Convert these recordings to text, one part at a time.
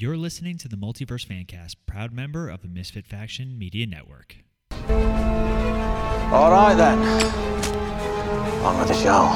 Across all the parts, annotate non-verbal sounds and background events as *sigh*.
You're listening to the Multiverse Fancast, proud member of the Misfit Faction Media Network. All right then. On with the show.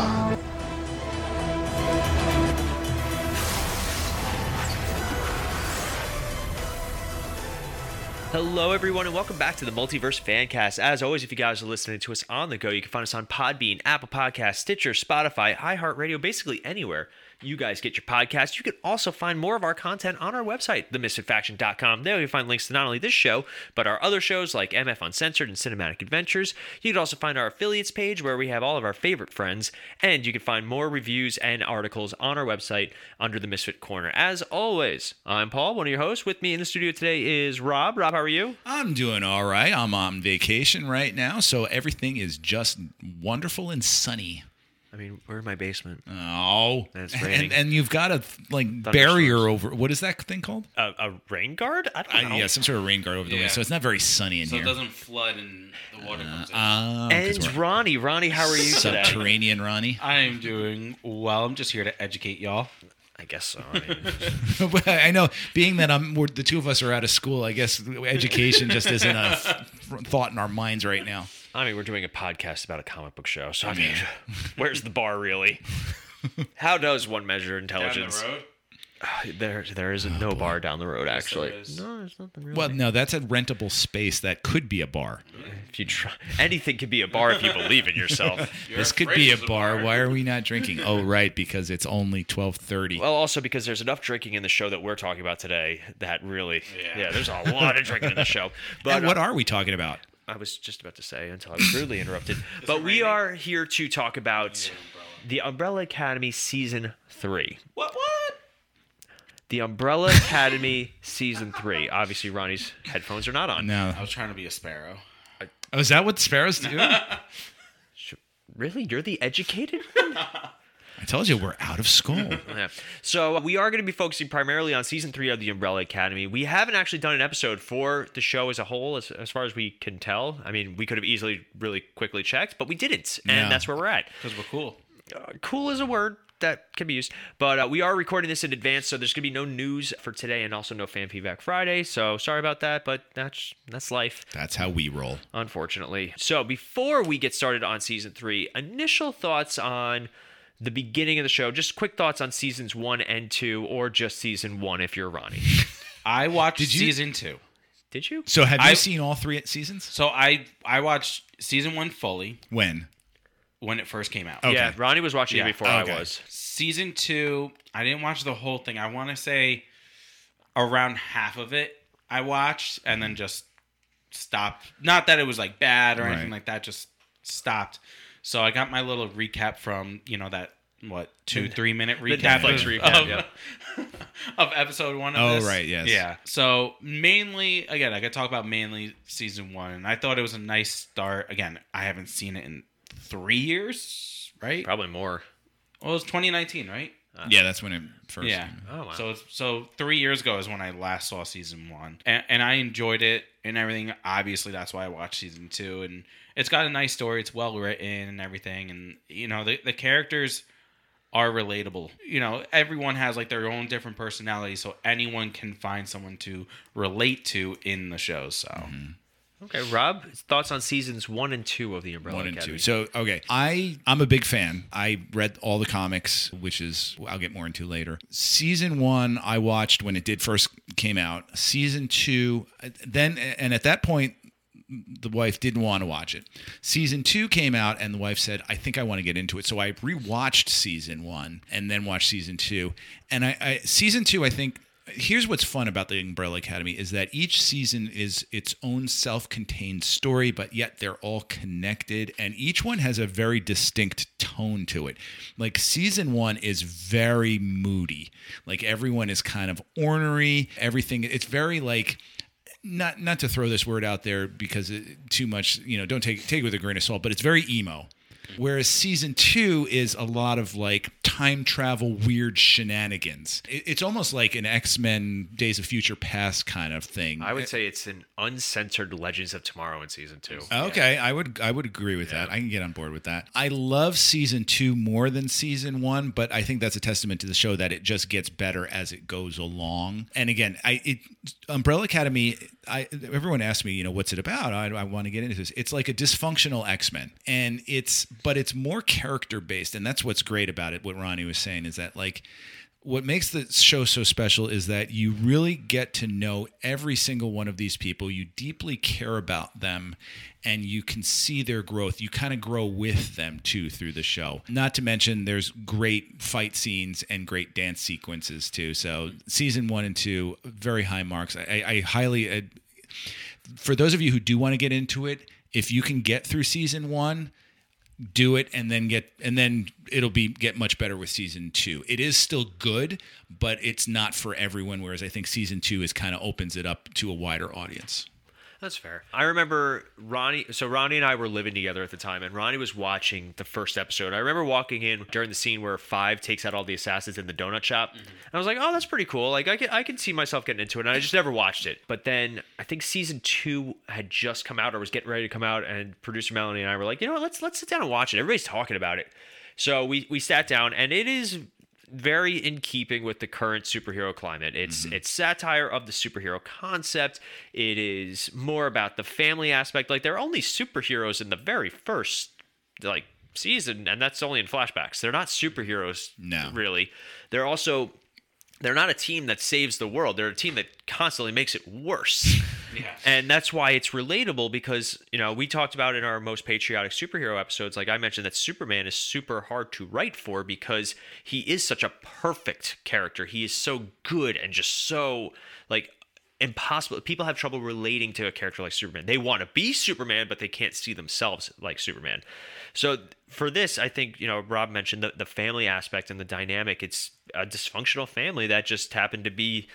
Hello, everyone, and welcome back to the Multiverse Fancast. As always, if you guys are listening to us on the go, you can find us on Podbean, Apple Podcasts, Stitcher, Spotify, iHeartRadio, basically anywhere you guys get your podcast. You can also find more of our content on our website, themisfitfaction.com. There you'll find links to not only this show, but our other shows like MF Uncensored and Cinematic Adventures. You can also find our affiliates page where we have all of our favorite friends, and you can find more reviews and articles on our website under the Misfit Corner. As always, I'm Paul, one of your hosts. With me in the studio today is Rob. Rob, how are you? I'm doing all right. I'm on vacation right now, so everything is just wonderful and sunny. I mean, we're in my basement. Oh, And it's and, raining. and you've got a like barrier over. What is that thing called? A, a rain guard? I don't Uh, know. yeah, some sort of rain guard over the way. So it's not very sunny in here. so here. it doesn't flood and the water comes in. Ah, 'cause and we're Ronnie. Ronnie, how are you today? subterranean, Ronnie. I am doing well. I'm just here to educate y'all. I guess so. I mean, But *laughs* I know, being that I'm, we're, the two of us are out of school. I guess education just isn't a f- *laughs* thought in our minds right now. I mean, we're doing a podcast about a comic book show, so I mean, *laughs* where's the bar really? *laughs* How does one measure intelligence? Down the road. *sighs* There, there is no bar down the road. Yes, actually, is. no, there's nothing really. Well, no, that's a rentable space that could be a bar. if you try, anything could be a bar if you believe in yourself. *laughs* This could be a is bar. Why are we not drinking? Oh, right, because it's only twelve thirty. Well, also because there's enough drinking in the show that we're talking about today that really, yeah, Yeah. there's a lot of drinking in the show. But and what uh, are we talking about? I was just about to say until I was rudely interrupted. *laughs* but we raining? are here to talk about the Umbrella Academy season three. What? What? The Umbrella Academy *laughs* season three. Obviously, Ronnie's headphones are not on. No. I was trying to be a sparrow. Oh, is that what sparrows do? *laughs* Really, you're the educated one. I told you we're out of school. *laughs* Yeah. So we are going to be focusing primarily on season three of the Umbrella Academy. We haven't actually done an episode for the show as a whole, as, as far as we can tell. I mean, we could have easily, really quickly checked, but we didn't, and Yeah. that's where we're at. Because we're cool. Uh, cool is a word that can be used, but uh, we are recording this in advance, so there's going to be no news for today, and also no fan feedback Friday. So sorry about that, but that's that's life That's how we roll. unfortunately. So before we get started on season three, initial thoughts on the beginning of the show. Just quick thoughts on seasons one and two, or just season one if you're Ronnie. *laughs* I watched Did you- season two. Did you? So, have you I- seen all three seasons? So I I watched season one fully When? when it first came out. Okay. Yeah, Ronnie was watching Yeah, it before okay. I was. Season two, I didn't watch the whole thing. I want to say around half of it I watched and then just stopped. Not that it was like bad or anything Right. like that, just stopped. So I got my little recap from, you know, that what, two, three minute The recap, Netflix of, recap, of, yeah. *laughs* of episode one of Oh, this. right, yes. Yeah. So mainly again, I could talk about mainly season one. And I thought it was a nice start. Again, I haven't seen it in three years, right? Probably more. Well, it was 2019, right? Uh, yeah, that's when it first. Yeah. came. Oh, wow. So so three years ago is when I last saw season one, and, and I enjoyed it and everything. Obviously, that's why I watched season two, and it's got a nice story. It's well written and everything, and you know the the characters are relatable. You know, everyone has like their own different personality, so anyone can find someone to relate to in the show. So Mm-hmm. Okay, Rob, thoughts on seasons one and two of the Umbrella One and Academy? two. So okay, I I'm a big fan. I read all the comics, which is I'll get more into later. Season one I watched when it did first came out. Season two, then and at that point the wife didn't want to watch it. Season two came out, and the wife said, "I think I want to get into it." So I rewatched season one and then watched season two. And I, I season two, I think. Here's what's fun about the Umbrella Academy is that each season is its own self-contained story, but yet they're all connected, and each one has a very distinct tone to it. Like season one is very moody. Like everyone is kind of ornery. Everything. It's very like not not to throw this word out there because it, too much you know don't take take it with a grain of salt but it's very emo Whereas season two is a lot of like time travel, weird shenanigans. It's almost like an X Men Days of Future Past kind of thing. I would eh, say it's an uncensored Legends of Tomorrow in season two. Okay, I would I would agree with that. I can get on board with that. I love season two more than season one, but I think that's a testament to the show that it just gets better as it goes along. And again, I it Umbrella Academy. I everyone asks me, you know, what's it about? I, I want to get into this. It's like a dysfunctional X Men, and it's but it's more character based, and that's what's great about it. What Ronnie was saying is that like what makes the show so special is that you really get to know every single one of these people. You deeply care about them and you can see their growth. You kind of grow with them too through the show. Not to mention, there's great fight scenes and great dance sequences too. So, season one and two, very high marks. I, I highly, for those of you who do want to get into it, if you can get through season one, do it and then get and then it'll be get much better with season two. It is still good but it's not for everyone whereas i think season two is kind of opens it up to a wider audience That's fair. I remember Ronnie. So Ronnie and I were living together at the time, and Ronnie was watching the first episode. I remember walking in during the scene where Five takes out all the assassins in the donut shop, mm-hmm. and I was like, "Oh, that's pretty cool. Like, I can I can see myself getting into it." And I just never watched it. But then I think season two had just come out or was getting ready to come out, and producer Melanie and I were like, "You know what? Let's let's sit down and watch it. Everybody's talking about it." So we we sat down, and it is very in keeping with the current superhero climate. It's mm-hmm. it's satire of the superhero concept. It is more about the family aspect. Like they're only superheroes in the very first like season, and that's only in flashbacks. They're not superheroes, No. really. They're also they're not a team that saves the world. They're a team that constantly makes it worse. And that's why it's relatable because, you know, we talked about in our most patriotic superhero episodes, like I mentioned that Superman is super hard to write for because he is such a perfect character. He is so good and just so like impossible. People have trouble relating to a character like Superman. They want to be Superman, but they can't see themselves like Superman. So for this, I think, you know, Rob mentioned the, the family aspect and the dynamic. It's a dysfunctional family that just happened to be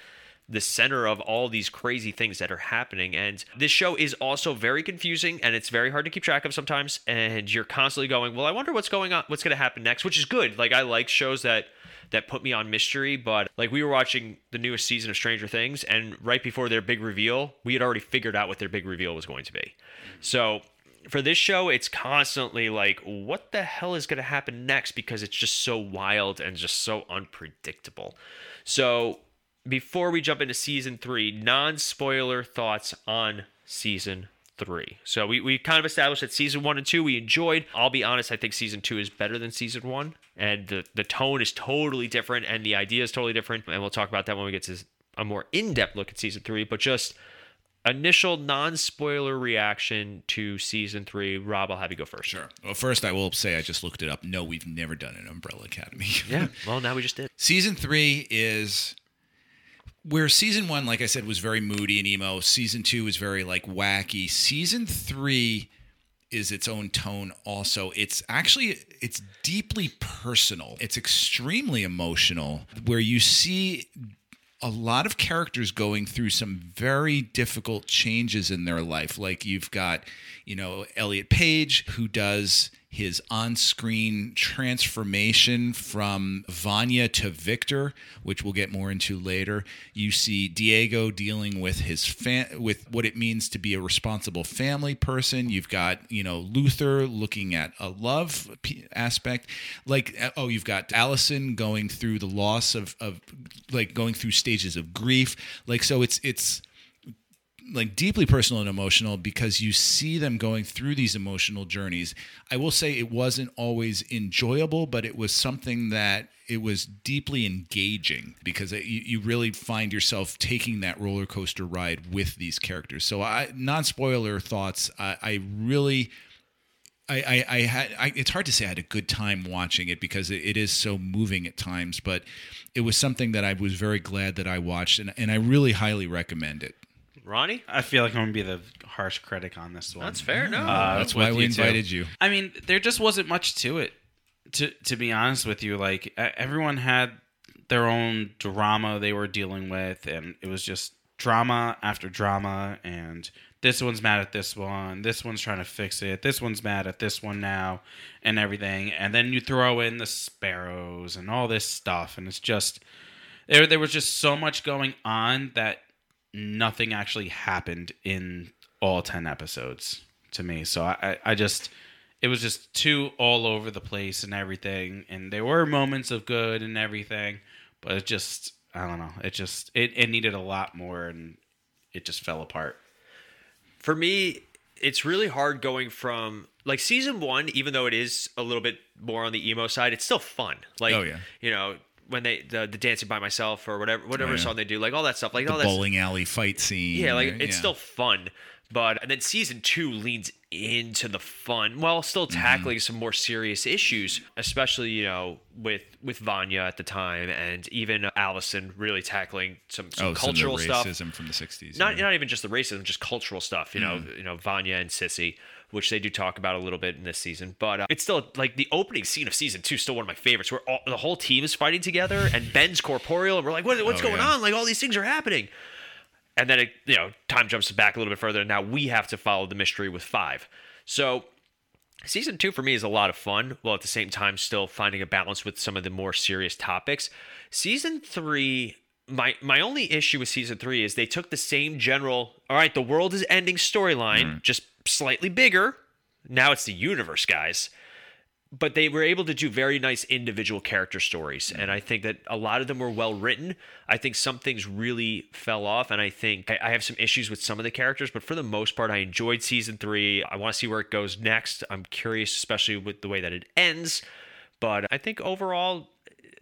the center of all these crazy things that are happening. And this show is also very confusing and it's very hard to keep track of sometimes. And you're constantly going, well, I wonder what's going on, what's going to happen next, which is good. Like, I like shows that that put me on mystery but like we were watching the newest season of stranger things and right before their big reveal we had already figured out what their big reveal was going to be so for this show it's constantly like what the hell is going to happen next because it's just so wild and just so unpredictable so before we jump into season three, non spoiler thoughts on season three. So we, we kind of established that season one and two we enjoyed. I'll be honest, I think season two is better than season one. And the, the tone is totally different and the idea is totally different. And we'll talk about that when we get to a more in depth look at season three. But just initial non spoiler reaction to season three. Rob, I'll have you go first. sure well first i will say i just looked it up no we've never done an umbrella academy Yeah. *laughs* Well, now we just did. season three is where season one, like I said, was very moody and emo. Season two was very like wacky. Season three is its own tone also it's actually it's deeply personal it's extremely emotional where you see a lot of characters going through some very difficult changes in their life. Like you've got, you know, Elliot Page, who does his on screen transformation from Vanya to Victor, which we'll get more into later. You see Diego dealing with his fa- with what it means to be a responsible family person. You've got, you know, Luther looking at a love p- aspect. Like, uh, oh, you've got Allison going through the loss of, of like going through stages of grief. Like, so it's, it's, like deeply personal and emotional because you see them going through these emotional journeys. I will say it wasn't always enjoyable, but it was something that it was deeply engaging because it, you, you really find yourself taking that roller coaster ride with these characters. So I non spoiler thoughts. I, I really. I, I, I had I, it's hard to say I had a good time watching it because it, it is so moving at times, but it was something that I was very glad that I watched and, and I really highly recommend it. Ronnie? I feel like I'm gonna be the harsh critic on this one. That's fair. No. Uh, That's why we you two. invited you. I mean, there just wasn't much to it. To to be honest with you, like everyone had their own drama they were dealing with, and it was just drama after drama and this one's mad at this one this one's trying to fix it this one's mad at this one now and everything and then you throw in the sparrows and all this stuff and it's just there there was just so much going on that nothing actually happened in all 10 episodes to me so i i I just it was just too all over the place and everything and there were moments of good and everything but it just i don't know it just it, it needed a lot more and it just fell apart for me, it's really hard going from like season one, even though it is a little bit more on the emo side, it's still fun. Like, Oh, yeah. you know, when they the, the dancing by myself or whatever whatever yeah. song they do, like all that stuff, like the all that bowling alley fight scene. Yeah, like it's yeah. still fun. But and then season two leans into the fun while still Mm-hmm. tackling some more serious issues, especially you know with with Vanya at the time and even Allison really tackling some, some oh, cultural some the stuff racism from the '60s. not yeah. not even just the racism, just cultural stuff. You know, Mm. you know Vanya and Sissy, which they do talk about a little bit in this season. But uh, it's still like the opening scene of season two, still one of my favorites, where all, the whole team is fighting together and Ben's corporeal, and we're like, what, what's Oh, going yeah. on? Like all these things are happening. And then it, you know, time jumps back a little bit further, and now we have to follow the mystery with five. So season two for me is a lot of fun while at the same time still finding a balance with some of the more serious topics season three my my only issue with season three is they took the same general all right the world is ending storyline just slightly bigger. Now it's the universe guys. But they were able to do very nice individual character stories and i think that a lot of them were well written. I think some things really fell off and i think I- have some issues with some of the characters but for the most part i enjoyed season three. I want to see where it goes next. I'm curious especially with the way that it ends. But i think overall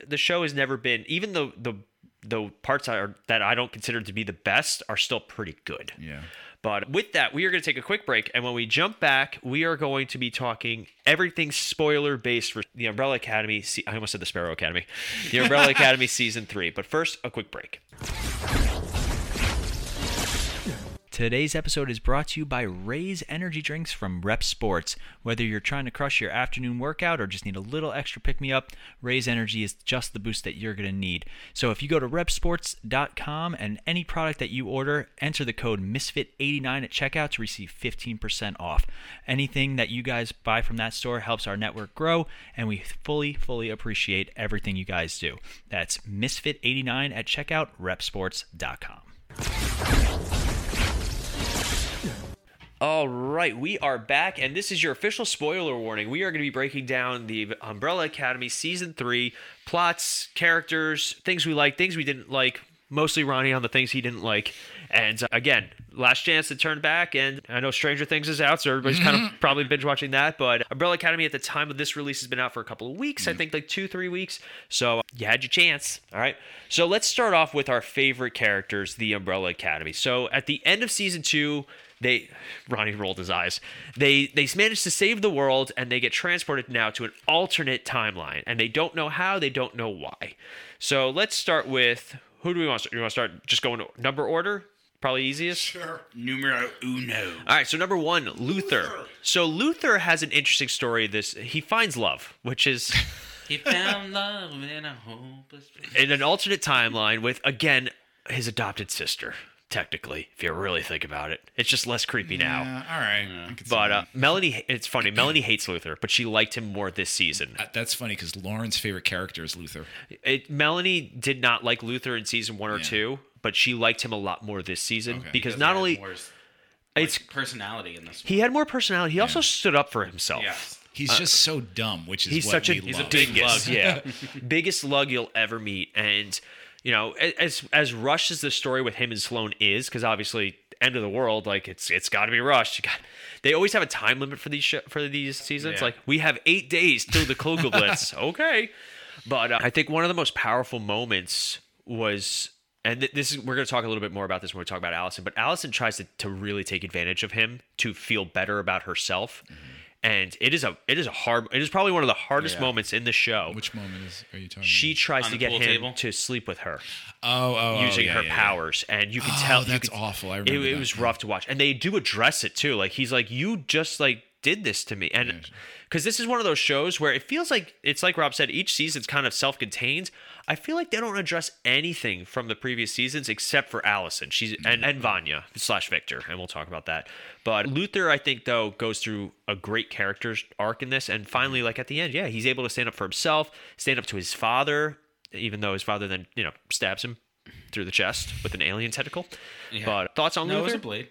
the show has never been even though the the parts are that i don't consider to be the best are still pretty good. Yeah. But with that, we are going to take a quick break. And when we jump back, we are going to be talking everything spoiler based for the Umbrella Academy. Se- I almost said the Sparrow Academy. The Umbrella *laughs* Academy season three. But first, a quick break. Today's episode is brought to you by Raise Energy Drinks from Rep Sports. Whether you're trying to crush your afternoon workout or just need a little extra pick me up, Raise Energy is just the boost that you're going to need. So if you go to repsports.com and any product that you order, enter the code MISFIT89 at checkout to receive 15% off. Anything that you guys buy from that store helps our network grow, and we fully, fully appreciate everything you guys do. That's MISFIT89 at checkout, repsports.com. All right, we are back, and this is your official spoiler warning. We are going to be breaking down the Umbrella Academy season three plots, characters, things we like, things we didn't like. Mostly Ronnie on the things he didn't like. And uh, again, last chance to turn back. And I know Stranger Things is out, so everybody's kind of probably binge watching that. But Umbrella Academy at the time of this release has been out for a couple of weeks, I think like two, three weeks. So you had your chance. All right. So let's start off with our favorite characters, the Umbrella Academy. So at the end of season two, they Ronnie rolled his eyes. They they managed to save the world and they get transported now to an alternate timeline and they don't know how, they don't know why. So let's start with who do we want to start? You want to start just going number order? Probably easiest. Sure. Numero uno. All right, so number 1, Luther. So Luther has an interesting story this he finds love, which is *laughs* He found love in a hopeless place. in an alternate timeline with again his adopted sister. Technically, if you really think about it, it's just less creepy now. Yeah, all right. I could see But uh. Melanie, it's funny. Melanie hates Luther, but she liked him more this season. Uh, that's funny because Lauren's favorite character is Luther. It, Melanie did not like Luther in season one or Yeah. two, but she liked him a lot more this season Okay. because Because not only had more, like, it's personality in this one. he had more personality, he also stood up for himself. Yes. He's just so dumb, which is Uh, He's what such a we he's a love. big lug. lug, yeah, *laughs* biggest lug you'll ever meet. And you know, as as rushed as the story with him and Sloane is, because obviously end of the world, like it's it's got to be rushed. You got, they always have a time limit for these sh- for these seasons. Yeah. Like we have eight days till the Kugelblitz. *laughs* okay, but uh, I think one of the most powerful moments was. And this is we're going to talk a little bit more about this when we talk about Allison, but Allison tries to, to really take advantage of him to feel better about herself. And it is a it is a hard it is probably one of the hardest Yeah. moments in the show. Which moment is are you talking? she tries On to the get pool him table? to sleep with her oh, oh, oh, using yeah, her yeah, yeah. powers, and you can Oh, tell you that's could- awful. I it, remember it that, was rough to watch, and they do address it too. Like he's like, you just like did this to me? And because this is one of those shows where it feels like it's like Rob said, each season's kind of self-contained. I feel like they don't address anything from the previous seasons except for Allison. She's mm-hmm. and, and Vanya slash Victor, and we'll talk about that. But Luther, I think though, goes through a great character arc in this, and finally, mm-hmm. like at the end, yeah, he's able to stand up for himself, stand up to his father, even though his father then you know stabs him through the chest with an alien tentacle. But thoughts on No, it was a blade.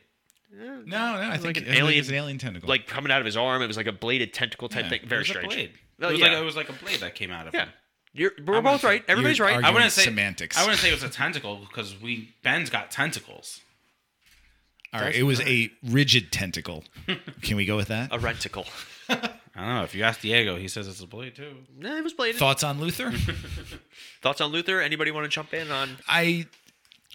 No, no, I think like an I think alien- it's an alien tentacle. like coming out of his arm. It was like a bladed tentacle type Yeah, thing. It Very was strange. a blade. Well, it was yeah. like it was like a blade that came out of yeah. him. You're, we're I both wouldn't right. Everybody's You're right. I wouldn't say semantics. I wouldn't say it was a tentacle because we Ben's got tentacles. All right, it was a rigid tentacle. *laughs* Can we go with that? A renticle. *laughs* I don't know. If you ask Diego, he says it's a blade too. Nah, it was bladed. Thoughts on Luther? *laughs* Thoughts on Luther? Anybody want to jump in on? I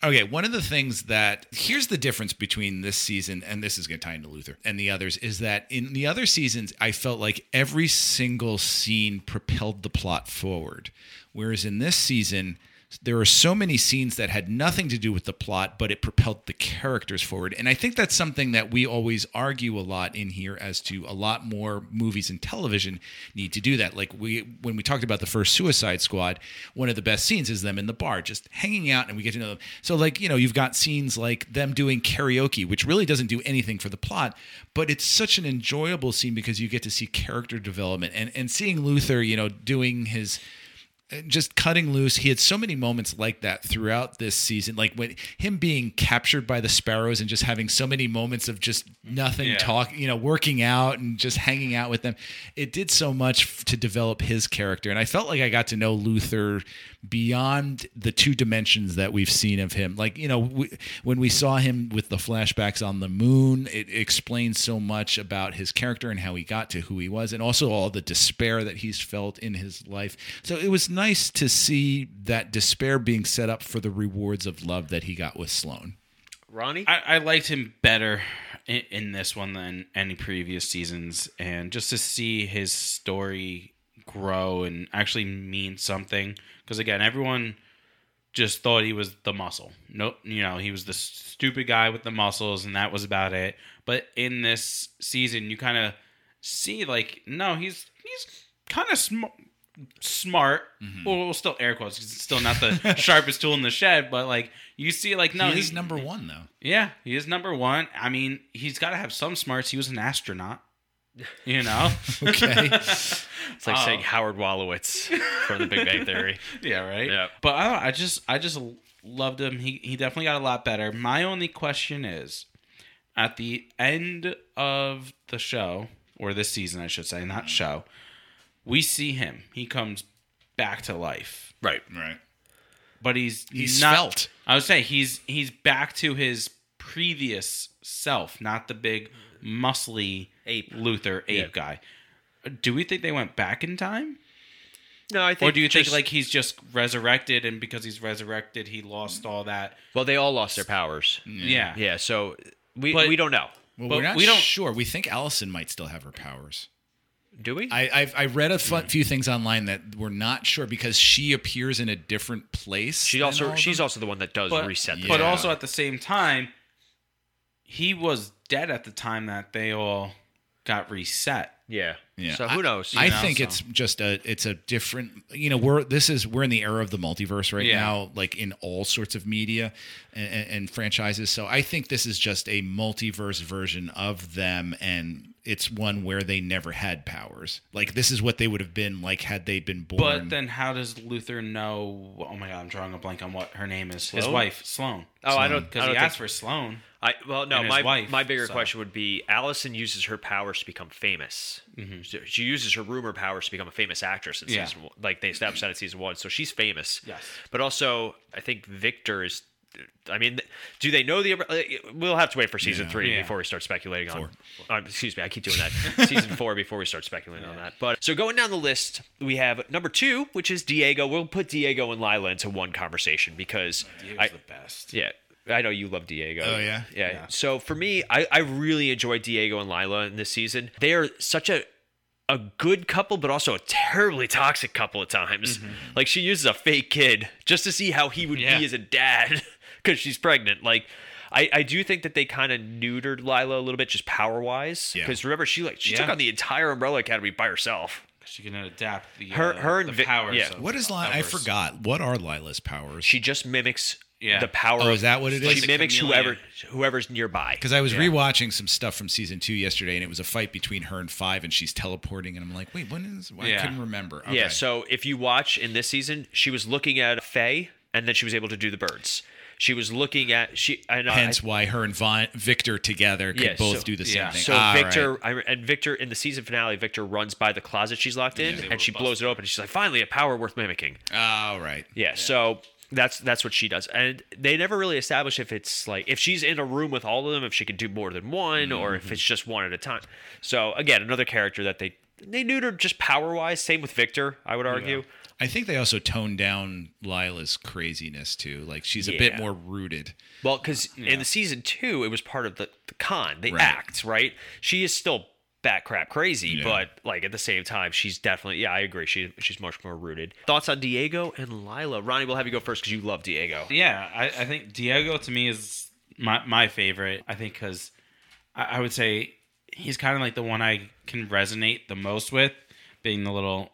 okay. One of the things that here's the difference between this season and this is going to tie into Luther and the others is that in the other seasons I felt like every single scene propelled the plot forward, whereas in this season there are so many scenes that had nothing to do with the plot, but it propelled the characters forward. And I think that's something that we always argue a lot in here as to a lot more movies and television need to do that. Like we when we talked about the first Suicide Squad, one of the best scenes is them in the bar just hanging out and we get to know them. So like, you know, you've got scenes like them doing karaoke, which really doesn't do anything for the plot, but it's such an enjoyable scene because you get to see character development and and seeing Luther, you know, doing his just cutting loose. He had so many moments like that throughout this season, like when him being captured by the sparrows and just having so many moments of just nothing Yeah. talk, you know, working out and just hanging out with them. It did so much to develop his character, and I felt like I got to know Luther beyond the two dimensions that we've seen of him. Like you know, we, when we saw him with the flashbacks on the moon, it explains so much about his character and how he got to who he was, and also all the despair that he's felt in his life. So it was nice to see that despair being set up for the rewards of love that he got with Sloane. Ronnie? I, I liked him better in, in this one than any previous seasons, and just to see his story grow and actually mean something. Because again, everyone just thought he was the muscle. Nope, you know, he was the stupid guy with the muscles, and that was about it. But in this season, you kind of see like, no, he's he's kind of smart. Smart, well, well, still air quotes. it's still not the *laughs* sharpest tool in the shed, but like you see, like no, he is he- number one though. yeah, he is number one. I mean, he's got to have some smarts. He was an astronaut. You know? *laughs* Okay. *laughs* It's like saying oh. Howard Wolowitz from The Big Bang Theory. *laughs* yeah, right. Yeah. But I don't. know, I just, I just loved him. He, he definitely got a lot better. My only question is, at the end of the show or this season, I should say, not mm-hmm. show, we see him. He comes back to life, Right. right. but he's He's not, felt. I would say he's he's back to his previous self, not the big mm-hmm. muscly Ape. Luther ape Yeah. guy. Do we think they went back in time? No, I think. Or do you think like he's just resurrected and because he's resurrected he lost all that? Well, they all lost their powers. Yeah. Yeah, so we But- we don't know. Well, But we're not we don't- sure. We think Allison might still have her powers. Do we? I I've, I read a few things online that we're not sure because she appears in a different place. she than also of she's them. also the one that does But, reset the but Yeah. also at the same time, he was dead at the time that they all got reset. Yeah. Yeah. So who knows? I You know, think so. it's just a it's a different you know we're this is we're in the era of the multiverse right Yeah. now like in all sorts of media and, and, and franchises so I think this is just a multiverse version of them and it's one where they never had powers like this is what they would have been like had they been born But then how does Luther know oh my god, I'm drawing a blank on what her name is. His wife, Sloane. Oh, I don't- I because he think- asked for Sloane. I well no my wife, my bigger so. question would be Allison uses her powers to become famous. So She uses her rumor powers to become a famous actress in Mm-hmm. Yeah. season one, like they established that in season one. So she's famous. Yes. But also, I think Victor is. I mean, do they know the? uh, We'll have to wait for season Yeah. three Yeah. before we start speculating on. Four. Uh, excuse me, I keep doing that. *laughs* season four before we start speculating on that. But so going down the list, we have number two, which is Diego. We'll put Diego and Lila into one conversation because Diego's I, the best. yeah. I know you love Diego. Oh, yeah? yeah. Yeah. So for me, I, I really enjoyed Diego and Lila in this season. They are such a a good couple, but also a terribly toxic couple at times. Like she uses a fake kid just to see how he would Mm-hmm. Yeah. be as a dad. *laughs* because she's pregnant. Like, I, I do think that they kind of neutered Lila a little bit, just power wise. Yeah. Because remember, she like she took on the entire Umbrella Academy by herself. She can adapt the Her- uh, her the Vic- powers. yeah. of- What is Lila? I forgot. What are Lila's powers? She just mimics Yeah. the power. Oh, is that what it is? She is? Like a mimics chameleon. whoever whoever's nearby. Because I was Yeah. rewatching some stuff from season two yesterday, and it was a fight between her and Five, and she's teleporting, and I'm like, wait, when is? I Yeah. couldn't remember. Yeah, so if you watch in this season, she was looking at Fei, and then she was able to do the birds. She was looking at she. And, uh, hence why her and Vi- Victor together could Yeah, both so- do the same yeah. thing. So Victor right. I, and Victor in the season finale, Victor runs by the closet she's locked in, able and she bust blows it open. She's like, "Finally, a power worth mimicking." Oh, right. Yeah, so that's that's what she does, and they never really establish if it's like if she's in a room with all of them, if she can do more than one, or if it's just one at a time. So again, another character that they they neutered just power wise. Same with Victor, I would argue. I think they also toned down Lila's craziness too. Like she's a bit Yeah. more rooted. Well, because in the season two, it was part of the, the con, the Right. act, right? She is still bat crap crazy, Yeah. but like at the same time, she's definitely yeah, I agree. She she's much more rooted. Thoughts on Diego and Lila? Ronnie, we'll have you go first because you love Diego. Yeah, I, I think Diego to me is my my favorite. I think because I, I would say he's kind of like the one I can resonate the most with, being the little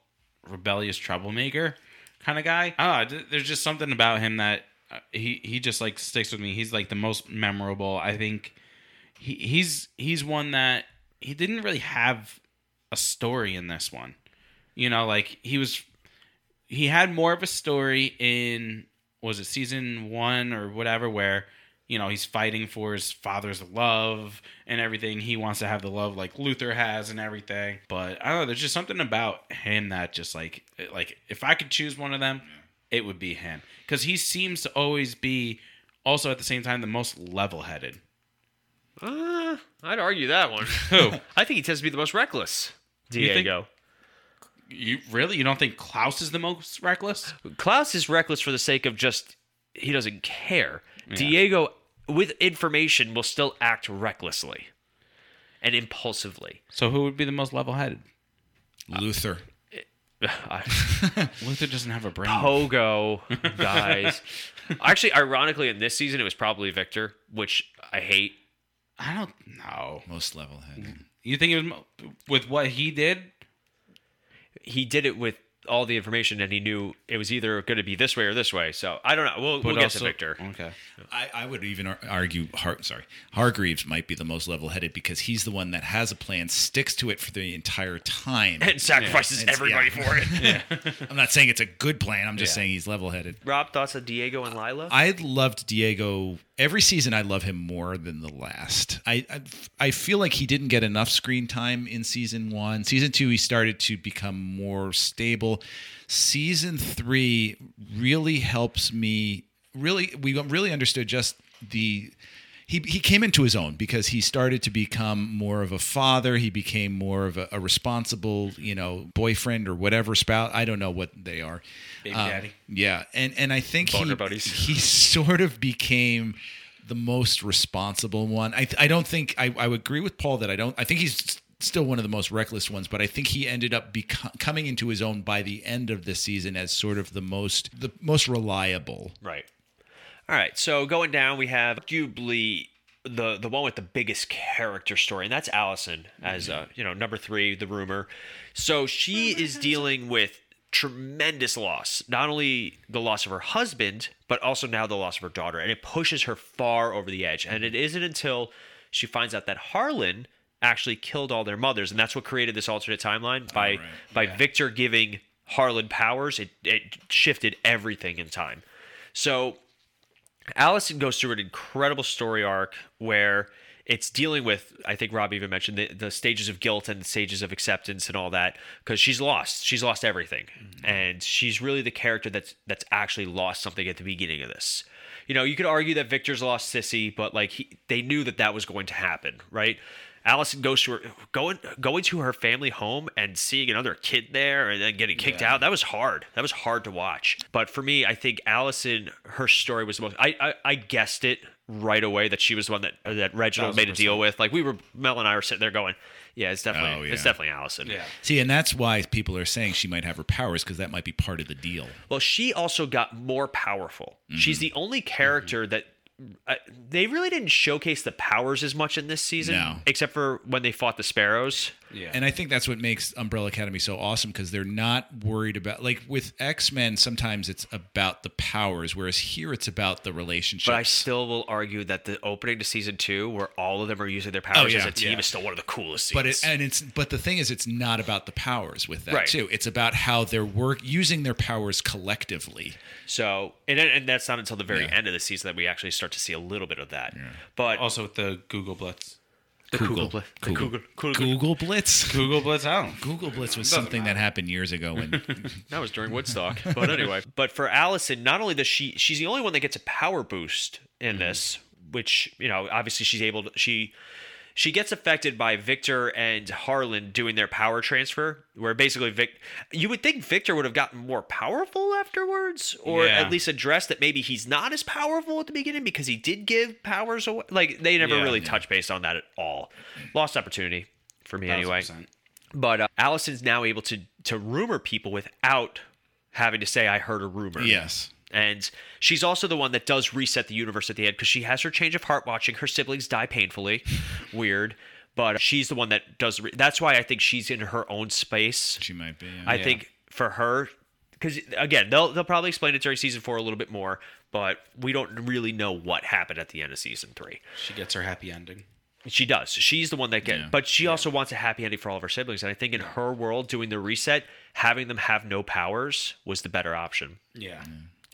rebellious troublemaker kind of guy. Ah, there's just something about him that uh, he he just like sticks with me. He's like the most memorable. I think he, he's he's one that he didn't really have a story in this one. You know, like he was he had more of a story in was it season one or whatever where you know he's fighting for his father's love and everything he wants to have the love like luther has and everything but i don't know there's just something about him that just like like if i could choose one of them it would be him because he seems to always be also at the same time the most level-headed Uh, I'd argue that one. *laughs* Who? I think he tends to be the most reckless. You think- Diego. you really you don't think klaus is the most reckless Klaus is reckless for the sake of just he doesn't care. Diego, with information, will still act recklessly and impulsively. so who would be the most level-headed uh, Luther. I- *laughs* luther doesn't have a brain Pogo, *laughs* guys. Actually, ironically, in this season, it was probably Victor, which I hate. i don't know Most level headed. You think it was mo- with what he did? He did it with all the information, and he knew it was either going to be this way or this way. So I don't know. We'll, we'll But get also- to Victor. Okay. I, I would even argue, Har- sorry, Hargreeves might be the most level-headed because he's the one that has a plan, sticks to it for the entire time. And sacrifices It's- everybody yeah. for it. *laughs* I'm not saying it's a good plan. I'm just Yeah. saying he's level-headed. Rob, thoughts on Diego and Lila? I loved Diego every season. I love him more than the last. I, I I feel like he didn't get enough screen time in season one. Season two, he started to become more stable. Season three really helps me. Really, we really understood just the. He, he came into his own because he started to become more of a father. He became more of a, a responsible, you know, boyfriend or whatever spouse. I don't know what they are. Baby Um, daddy. Yeah, and and I think he buddies. he sort of became the most responsible one. I I don't think I I would agree with Paul that I don't. I think he's still one of the most reckless ones, but I think he ended up beco- coming into his own by the end of the season as sort of the most the most reliable. Right. All right. So going down, we have arguably the the one with the biggest character story, and that's Allison as uh, you know number three, the rumor. So she is dealing with tremendous loss, not only the loss of her husband, but also now the loss of her daughter, and it pushes her far over the edge. And it isn't until she finds out that Harlan actually killed all their mothers, and that's what created this alternate timeline by by Victor giving Harlan powers. It it shifted everything in time. So Allison goes through an incredible story arc where it's dealing with, I think Rob even mentioned the, the stages of guilt and the stages of acceptance and all that because she's lost. She's lost everything, mm-hmm. and she's really the character that's that's actually lost something at the beginning of this. You know, you could argue that Victor's lost Sissy, but like he, they knew that that was going to happen, right? Allison goes to her going going to her family home and seeing another kid there and then getting kicked out. That was hard. That was hard to watch. But for me, I think Allison, her story was the most. I I, I guessed it right away that she was the one that that Reginald made a deal with. Like we were, Mel and I were sitting there going, "Yeah, it's definitely Oh, it's definitely Allison." Yeah. See, and that's why people are saying she might have her powers because that might be part of the deal. Well, she also got more powerful. Mm-hmm. She's the only mm-hmm. character that uh, they really didn't showcase the powers as much in this season, No. except for when they fought the sparrows. Yeah. And I think that's what makes Umbrella Academy so awesome because they're not worried about like with X Men. Sometimes it's about the powers, whereas here it's about the relationships. But I still will argue that the opening to season two, where all of them are using their powers yeah, as a team, yeah. is still one of the coolest scenes. but it and it's but the thing is, it's not about the powers with that Right. too. It's about how they're work using their powers collectively. so, and, and that's not until the very Yeah. end of the season that we actually start to see a little bit of that. But also with the Google Blitz. The Google. Google, the Google. Google, Google, Google Blitz. Google Blitz. I don't. Google Blitz was something that happened years ago when *laughs* That was during Woodstock. But anyway, *laughs* but for Allison, not only does she she's the only one that gets a power boost in mm-hmm. this, which, you know, obviously she's able to she she gets affected by Victor and Harlan doing their power transfer, where basically Vic you would think Victor would have gotten more powerful afterwards, or Yeah. at least addressed that maybe he's not as powerful at the beginning because he did give powers away. Like they never Yeah. really Yeah. touched base on that at all. Lost opportunity for me anyway. 1000%. But uh, Allison's now able to to rumor people without having to say I heard a rumor. yes. And she's also the one that does reset the universe at the end because she has her change of heart watching her siblings die painfully. *laughs* Weird. But she's the one that does. Re- that's why I think she's in her own space. She might be. yeah. I Yeah. think for her, because again, they'll they'll probably explain it during season four a little bit more, but we don't really know what happened at the end of season three. She gets her happy ending. She does. She's the one that get, Yeah. but she also wants a happy ending for all of her siblings. And I think in her world, doing the reset, having them have no powers was the better option. Yeah.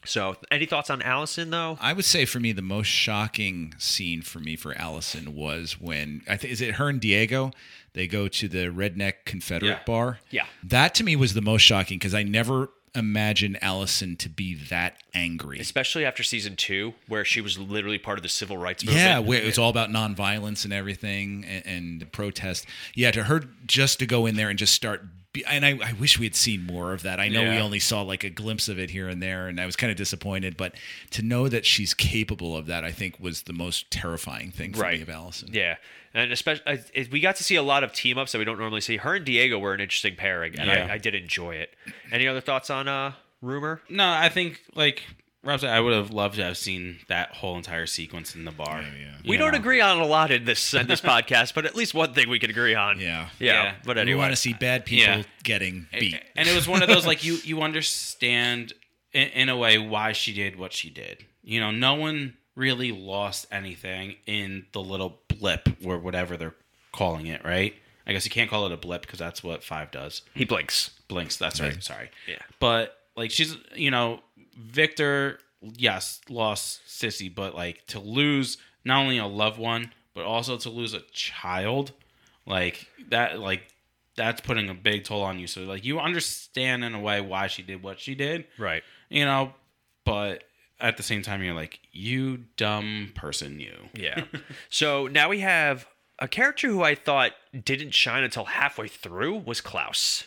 So, any thoughts on Allison though? I would say for me the most shocking scene for me for Allison was when I think is it her and Diego they go to the redneck Confederate Yeah. bar. Yeah. That to me was the most shocking because I never imagined Allison to be that angry. Especially after season two, where she was literally part of the civil rights movement. Yeah, where it was all about nonviolence and everything and, and protest. Yeah, to her just to go in there and just start. Be, and I, I wish we had seen more of that. I know we only saw like a glimpse of it here and there, and I was kind of disappointed. But to know that she's capable of that, I think was the most terrifying thing for Right. me of Allison. Yeah, and especially we got to see a lot of team ups that we don't normally see. Her and Diego were an interesting pairing, and Yeah. I, I did enjoy it. Any other thoughts on uh rumor? No, I think like Rob said, I would have loved to have seen that whole entire sequence in the bar. yeah. We You don't agree on a lot in this in this *laughs* podcast, but at least one thing we can agree on. Yeah. yeah. Yeah. But We want to see bad people Yeah. getting beat. And it was one of those like you *laughs* you understand in, in a way why she did what she did. You know, no one really lost anything in the little blip or whatever they're calling it, right? I guess you can't call it a blip because that's what five does. he blinks. Blinks. That's right. Sorry. Yeah. But like she's you know Victor, yes, lost Sissy, but like to lose not only a loved one but also to lose a child, like that, like that's putting a big toll on you. So like you understand in a way why she did what she did, Right. you know, but at the same time you're like you dumb person, you. Yeah. *laughs* so now we have a character who I thought didn't shine until halfway through was Klaus.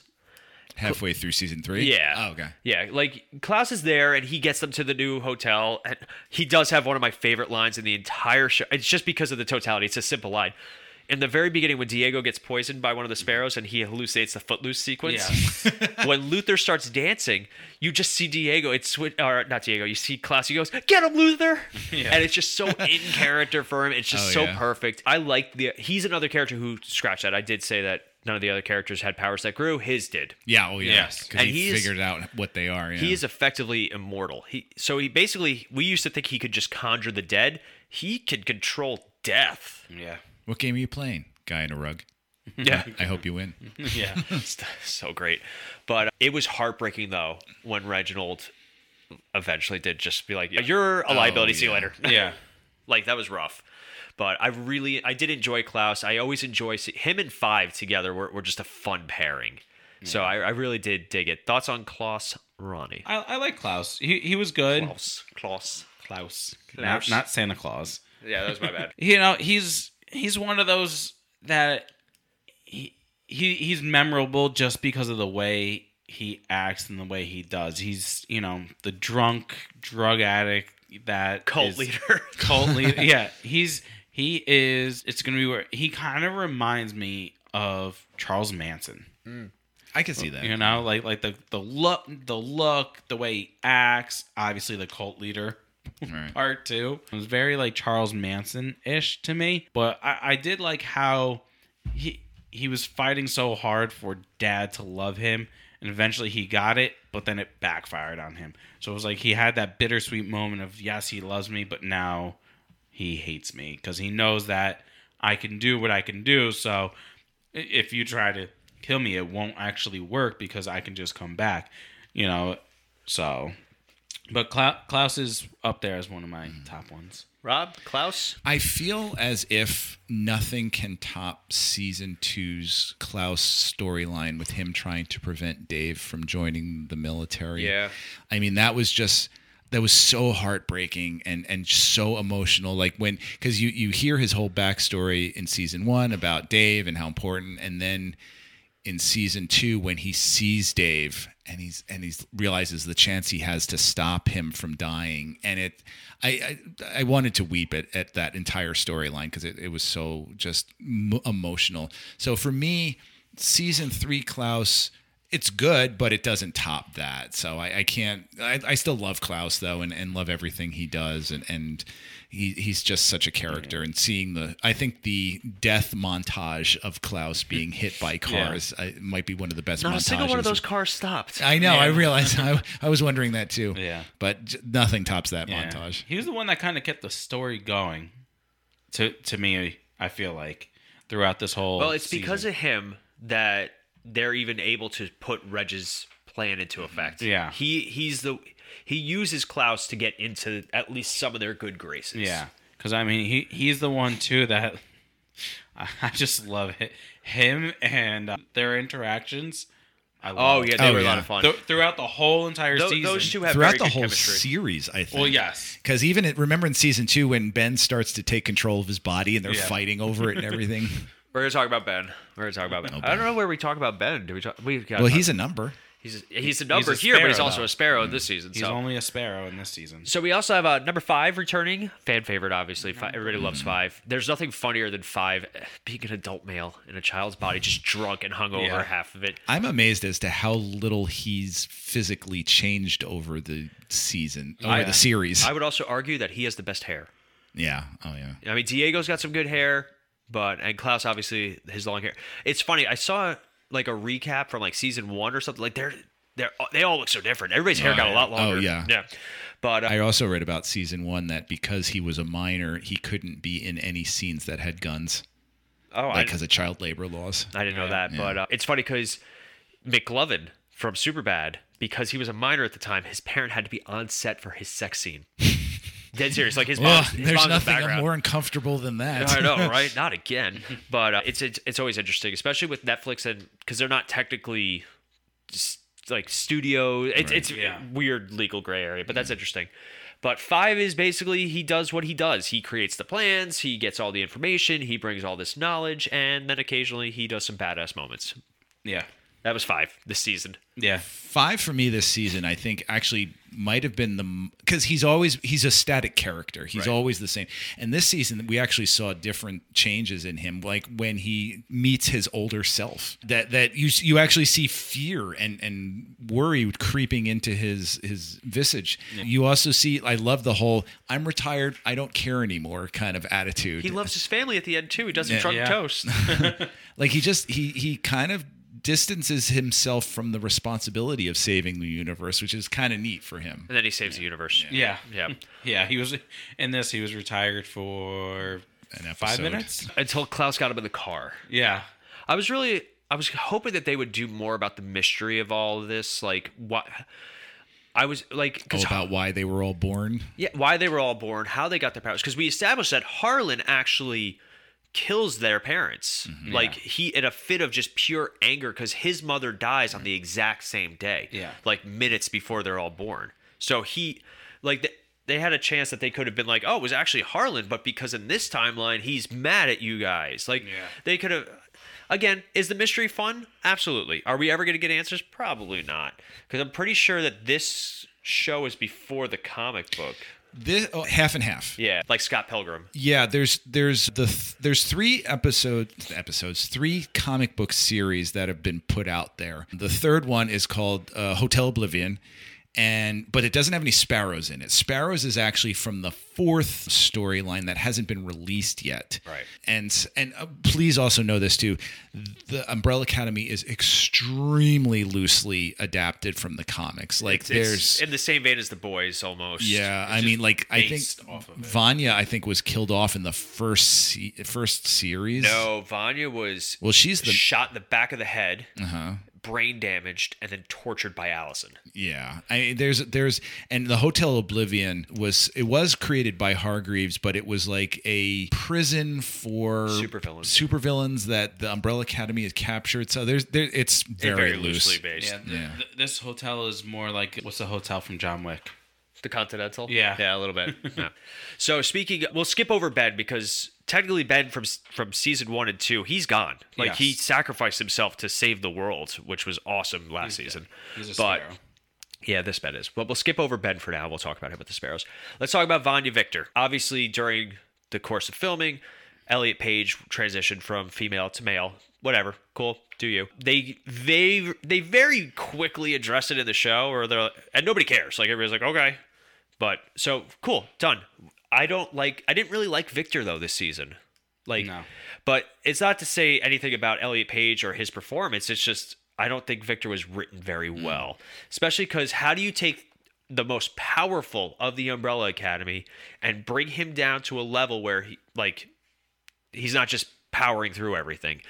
Halfway through season three. Yeah. Oh, okay. Yeah, like Klaus is there and he gets them to the new hotel and he does have one of my favorite lines in the entire show. It's just because of the totality. It's a simple line. In the very beginning, when Diego gets poisoned by one of the sparrows and he hallucinates the footloose sequence, *laughs* when Luther starts dancing, you just see Diego. It's or not Diego. You see Klaus. He goes, "Get him, Luther!" And it's just so in character for him. It's just Oh, so yeah. perfect. I like the. He's another character who scratched that. I did say that none of the other characters had powers that grew. His did. Yeah. Oh, yeah. Yes. Because And he, he figured out what they are. Yeah. He is effectively immortal. He so he basically we used to think he could just conjure the dead. He can control death. Yeah. What game are you playing? Guy in a rug. *laughs* Yeah. I hope you win. *laughs* Yeah. *laughs* so great. But it was heartbreaking though when Reginald eventually did just be like, "You're a liability. Oh, See you later." yeah. like that was rough. But I really I did enjoy Klaus. I always enjoy see, him and Five together. Were, were just a fun pairing. So I, I really did dig it. Thoughts on Klaus Ronnie? I, I like Klaus. He he was good. Klaus. Klaus. Klaus. Klaus. Not, not Santa Claus. Yeah, that was my bad. *laughs* You know, he's he's one of those that he, he he's memorable just because of the way he acts and the way he does. He's, you know, the drunk drug addict that Cult is- leader. Cult leader. *laughs* *laughs* yeah, he's he is it's to be where he kind of reminds me of Charles Manson. Mm. I can see that. You know, like like the the look, the look, the way he acts. Obviously, the cult leader. Right. part two. It was very like Charles Manson ish to me, but I, I did like how he he was fighting so hard for dad to love him, and eventually he got it, but then it backfired on him. So it was like he had that bittersweet moment of yes, he loves me, but now he hates me because he knows that I can do what I can do. So if you try to kill me, it won't actually work because I can just come back, you know. So, but Kla- Klaus is up there as one of my mm-hmm. top ones. Rob, Klaus. I feel as if nothing can top season two's Klaus storyline with him trying to prevent Dave from joining the military. Yeah. I mean, that was just that was so heartbreaking and and so emotional. Like when because you you hear his whole backstory in season one about Dave and how important, and then in season two when he sees Dave and he's and he's realizes the chance he has to stop him from dying. And it I I, I wanted to weep at, at that entire storyline because it, it was so just m- emotional. So for me season three Klaus it's good but it doesn't top that so I, I can't I, I still love Klaus though and, and love everything he does and and he, he's just such a character and seeing the I think the death montage of Klaus being hit by *laughs* cars uh, might be one of the best Not montages. a single one of those cars stopped. I know. I realized. I, I was wondering that too. Yeah. But nothing tops that Yeah. montage. He was the one that kind of kept the story going. To to me, I feel like throughout this whole. Well, it's because of him that they're even able to put Reg's plan into effect. Yeah. He he's the he uses Klaus to get into at least some of their good graces. Yeah, because I mean, he he's the one too that I *laughs* I just love it. Him and uh, their interactions. I Oh yeah, they Oh, were a lot of fun. Th- throughout the whole entire Tho- season. those two have Throughout very the good whole chemistry. series, I think. Well, yes. Because even it, remember in season two when Ben starts to take control of his body and they're Yeah. fighting over it and everything. *laughs* We're gonna talk about Ben. We're gonna talk about Ben. I don't know where we talk about Ben. Do we talk? We got well, he's a number. he's a, he's a number a here, but he's also though. a sparrow in this season. He's so. only a sparrow in this season. So we also have uh, number five returning, fan favorite, obviously. Fi everybody loves Mm. five. There's nothing funnier than five eh, being an adult male in a child's body, just drunk and hungover Yeah. half of it. I'm amazed as to how little he's physically changed over the season, over I- the series. I would also argue that he has the best hair. yeah. Oh, yeah. I mean, Diego's got some good hair, but and Klaus obviously his long hair. It's funny. I saw like a recap from like season one or something. Like they're they're they all look so different. Everybody's hair got a lot longer. Oh, yeah. yeah. But uh, I also read about season one that because he was a minor, he couldn't be in any scenes that had guns, oh, I, like because of child labor laws. I didn't know that, but uh, it's funny because McLovin from Superbad, because he was a minor at the time, his parent had to be on set for his sex scene. *laughs* Dead serious, like his mom. Ugh, his there's mom's in the nothing background. more uncomfortable than that. I know, *laughs* right? Not again. But uh, it's, it's it's always interesting, especially with Netflix, and because they're not technically just like studio. It's it's Yeah. weird legal gray area, but that's interesting. But five is basically he does what he does. He creates the plans, he gets all the information, he brings all this knowledge, and then occasionally he does some badass moments. Yeah. That was five this season. Yeah. Five for me this season, I think, actually might have been the because he's always he's a static character. He's Right. always the same. And this season, we actually saw different changes in him, like when he meets his older self. That that you you actually see fear and and worry creeping into his his visage. You also see. I love the whole "I'm retired, I don't care anymore" kind of attitude. He loves his family at the end too. He doesn't Yeah. drunk Yeah. toast. *laughs* like he just he he kind of distances himself from the responsibility of saving the universe, which is kind of neat for him. and then he saves the universe. Yeah. Yeah. *laughs* Yeah. He was in this. He was retired for An five minutes. Until Klaus got him in the car. Yeah. I was really I was hoping that they would do more about the mystery of all of this, like what I was like Oh, because about why they were all born. yeah, why they were all born, how they got their powers, because we established that Harlan actually kills their parents, mm-hmm. like he in a fit of just pure anger because his mother dies on the mm-hmm. exact same day, Yeah. like minutes before they're all born. So he, like th- they had a chance that they could have been like, oh, it was actually Harlan, but because in this timeline he's mad at you guys, like Yeah. they could have. Again, is the mystery fun? Absolutely. Are we ever going to get answers? Probably not. Because I'm pretty sure that this show is before the comic book. This oh, half and half. Yeah, like Scott Pilgrim. Yeah, there's there's the th- there's three episodes episodes three comic book series that have been put out there. The third one is called uh, Hotel Oblivion, and but it doesn't have any sparrows in it. Sparrows is actually from the fourth storyline that hasn't been released yet. Right. And and uh, please also know this too, the Umbrella Academy is extremely loosely adapted from the comics. Like It's- it's there's in the same vein as the boys almost. yeah, It's I mean, like I think of. Vanya, I think was killed off in the first se- first series. No, Vanya was well, she's the shot in the back of the head, uh-huh. Brain damaged, and then tortured by Allison. Yeah, I there's there's and the Hotel Oblivion was it was created by Hargreeves, but it was like a prison for Supervillains. supervillains that the Umbrella Academy has captured. So there's there it's very, very loose. loosely based. Yeah, Yeah. th- this hotel is more like what's the hotel from John Wick? The Continental? Yeah. Yeah, a little bit. *laughs* yeah. So speaking we'll skip over bed because technically Ben from from season 1 and 2, he's gone. Like Yes. he sacrificed himself to save the world, which was awesome last He's season. But sparrow. yeah, this Ben is. But we'll skip over Ben for now. We'll talk about him with the Sparrows. Let's talk about Vanya Victor. Obviously, during the course of filming, Elliot Page transitioned from female to male. Whatever, cool, do you? They they they very quickly address it in the show, or they're and nobody cares. Like everybody's like, okay, but so cool, done. I don't like. I didn't really like Victor though this season. Like, No. but it's not to say anything about Elliot Page or his performance. It's just I don't think Victor was written very well, especially because how do you take the most powerful of the Umbrella Academy and bring him down to a level where he like he's not just powering through everything.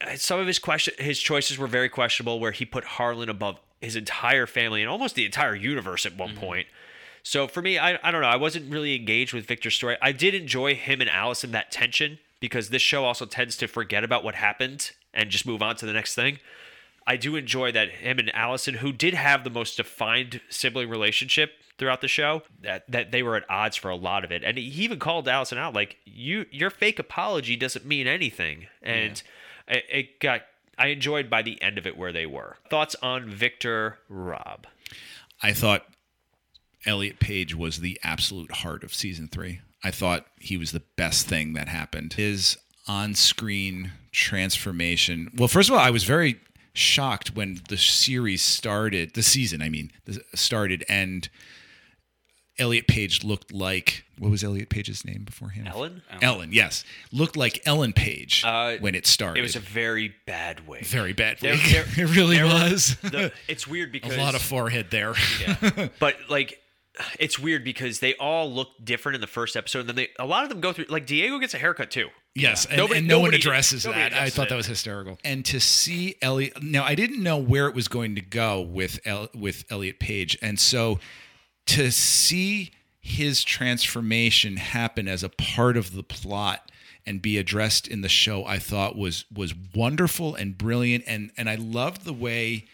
Uh, Some of his question his choices were very questionable where he put Harlan above his entire family and almost the entire universe at one point. So for me, I, I don't know. I wasn't really engaged with Victor's story. I did enjoy him and Allison that tension because this show also tends to forget about what happened and just move on to the next thing. I do enjoy that him and Allison, who did have the most defined sibling relationship throughout the show, that that they were at odds for a lot of it. And he even called Allison out, like you, your fake apology doesn't mean anything. And it, it got. I enjoyed by the end of it where they were. Thoughts on Victor Rob? I thought Elliot Page was the absolute heart of season three. I thought he was the best thing that happened. His on screen transformation. Well, first of all, I was very shocked when the series started, the season, I mean, started, and Elliot Page looked like what was Elliot Page's name beforehand? Ellen? Ellen, yes. Looked like Ellen Page Uh, when it started. It was a very bad wig. very bad. There- wig. there- *laughs* it really was. the- it's weird because *laughs* a lot of forehead there. *laughs* but like it's weird because they all look different in the first episode and then they a lot of them go through like diego gets a haircut too Yes, and, Nobody- and no one addresses nobody that. I thought it. that was hysterical. And to see Elliot, now I didn't know where it was going to go with El, with Elliot Page, and so to see his transformation happen as a part of the plot and be addressed in the show, I thought was was wonderful and brilliant, and and I loved the way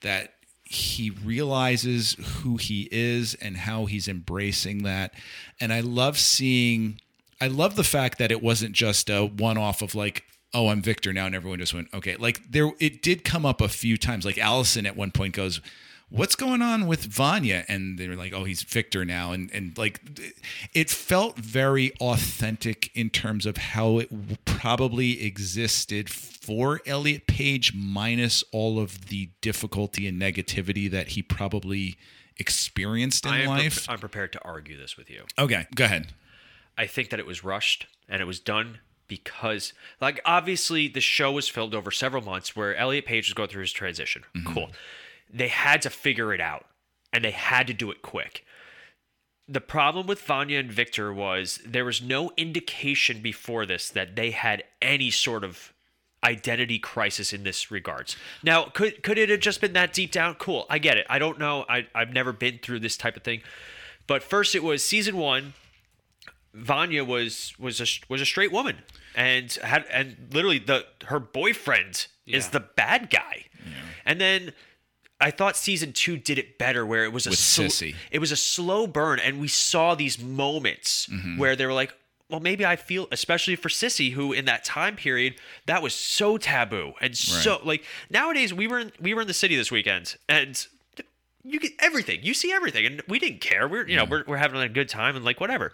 that he realizes who he is and how he's embracing that. And I love seeing, I love the fact that it wasn't just a one off of like, oh, I'm Victor now. And everyone just went, okay. Like there, it did come up a few times. Like Allison at one point goes, what's going on with Vanya? And they were like, oh, he's Victor now. And, and like, it felt very authentic in terms of how it probably existed for Elliot Page, minus all of the difficulty and negativity that he probably experienced in I am pre- life. i'm prepared to argue this with you okay, go ahead. i think that it was rushed and it was done because like obviously the show was filmed over several months where elliot page was going through his transition mm-hmm. cool they had to figure it out and they had to do it quick the problem with Vanya and Victor was there was no indication before this that they had any sort of identity crisis in this regards. Now, could could it have just been that deep down? Cool, I get it. I don't know. I I've never been through this type of thing. But first, it was season one. Vanya was was a was a straight woman and had and literally the her boyfriend is the bad guy, and then. I thought season two did it better, where it was a With sl- Sissy. it was a slow burn, and we saw these moments Mm-hmm. where they were like, "Well, maybe I feel," especially for Sissy, who in that time period that was so taboo and so like nowadays we were in, we were in the city this weekend and you get everything, you see everything, and we didn't care. We're you know we're we're having a good time and like whatever,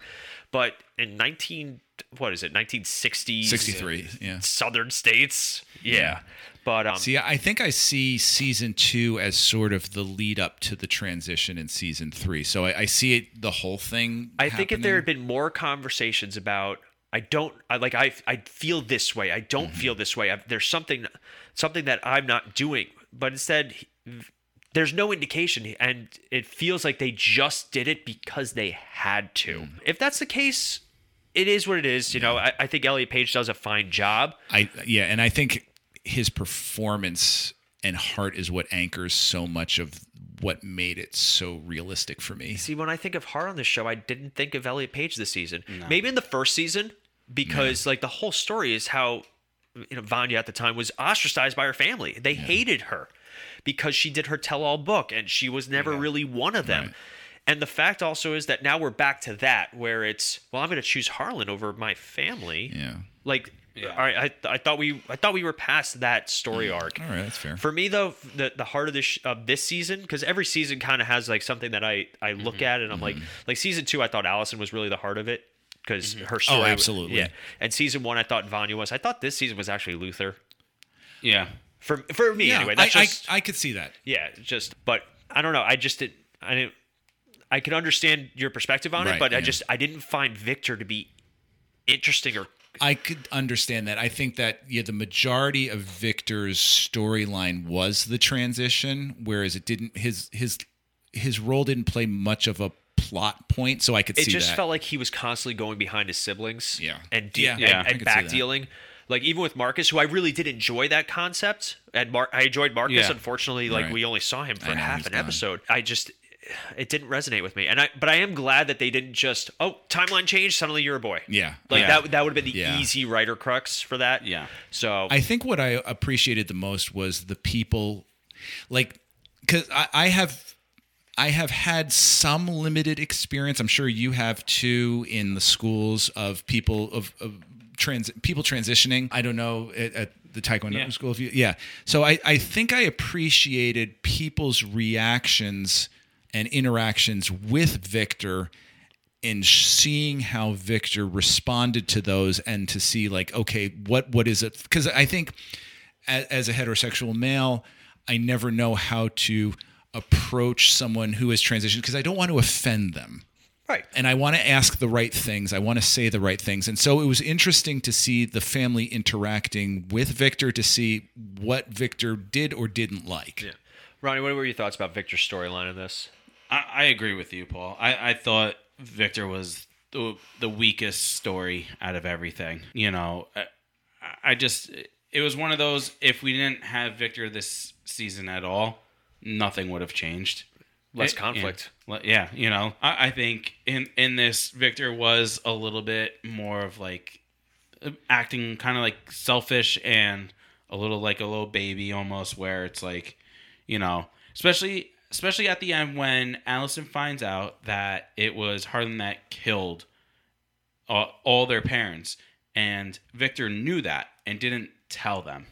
but in nineteen what is it 1960s 63, yeah. southern states yeah, but um See, I think I see season two as sort of the lead up to the transition in season three. So I, I see it, the whole thing. I think if there had been more conversations about I don't I like I I feel this way. I don't feel this way. i there's something something that I'm not doing. But instead there's no indication and it feels like they just did it because they had to. If that's the case, it is what it is. You know, I, I think Elliot Page does a fine job. I yeah, and I think his performance and heart is what anchors so much of what made it so realistic for me. See, when I think of Heart on this show, I didn't think of Elliot Page this season. Maybe in the first season, because like the whole story is how you know Vanya at the time was ostracized by her family. They hated her because she did her tell-all book, and she was never really one of them. Right. And the fact also is that now we're back to that, where it's well, I'm going to choose Harlan over my family. Yeah. Like, all right, I, I thought we I thought we were past that story mm. arc. All right, that's fair. For me, though, the the heart of this sh- of this season, because every season kind of has like something that I I look Mm-hmm. at and I'm like, mm-hmm. like season two, I thought Allison was really the heart of it because mm-hmm. her oh, story. Oh, absolutely. Yeah, and season one, I thought Vanya was. I thought this season was actually Luther. Yeah. For for me, yeah, anyway. I, just I, I could see that. yeah, just but I don't know. I just didn't. I didn't. I could understand your perspective on it, Right, but I just I didn't find Victor to be interesting or I could understand that. I think that yeah, the majority of Victor's storyline was the transition, whereas it didn't. His his his role didn't play much of a plot point, so I could it see just that. felt like he was constantly going behind his siblings Yeah. and de- Yeah, and, yeah, I and back dealing like even with marcus who i really did enjoy that concept and Mar- i enjoyed marcus Yeah. unfortunately like Right. we only saw him for know, half an gone. episode i just it didn't resonate with me and i but i am glad that they didn't just oh timeline change suddenly you're a boy Yeah. like Yeah. that that would have been the Yeah. easy writer crux for that Yeah. so I think what I appreciated the most was the people, like, because I, I have. I have had some limited experience. I'm sure you have too in the schools of people of, of trans people transitioning. I don't know at, at the Taekwondo Yeah. school. If you, yeah. So I, I think I appreciated people's reactions and interactions with Victor and seeing how Victor responded to those and to see like okay what what is it because I think as, as a heterosexual male I never know how to approach someone who has transitioned because I don't want to offend them right and I want to ask the right things. I want to say the right things. And so it was interesting to see the family interacting with Victor to see what Victor did or didn't like. yeah ronnie what were your thoughts about victor's storyline in this I, I agree with you, Paul. I, I thought Victor was the, the weakest story out of everything. You know, I, I just, it was one of those, if we didn't have Victor this season at all, nothing would have changed. Less It- conflict. Yeah, yeah, you know, I, I think in, in this, Victor was a little bit more of like acting kind of like selfish and a little like a little baby almost where it's like you know especially especially at the end when allison finds out that it was harlan that killed all, all their parents and victor knew that and didn't tell them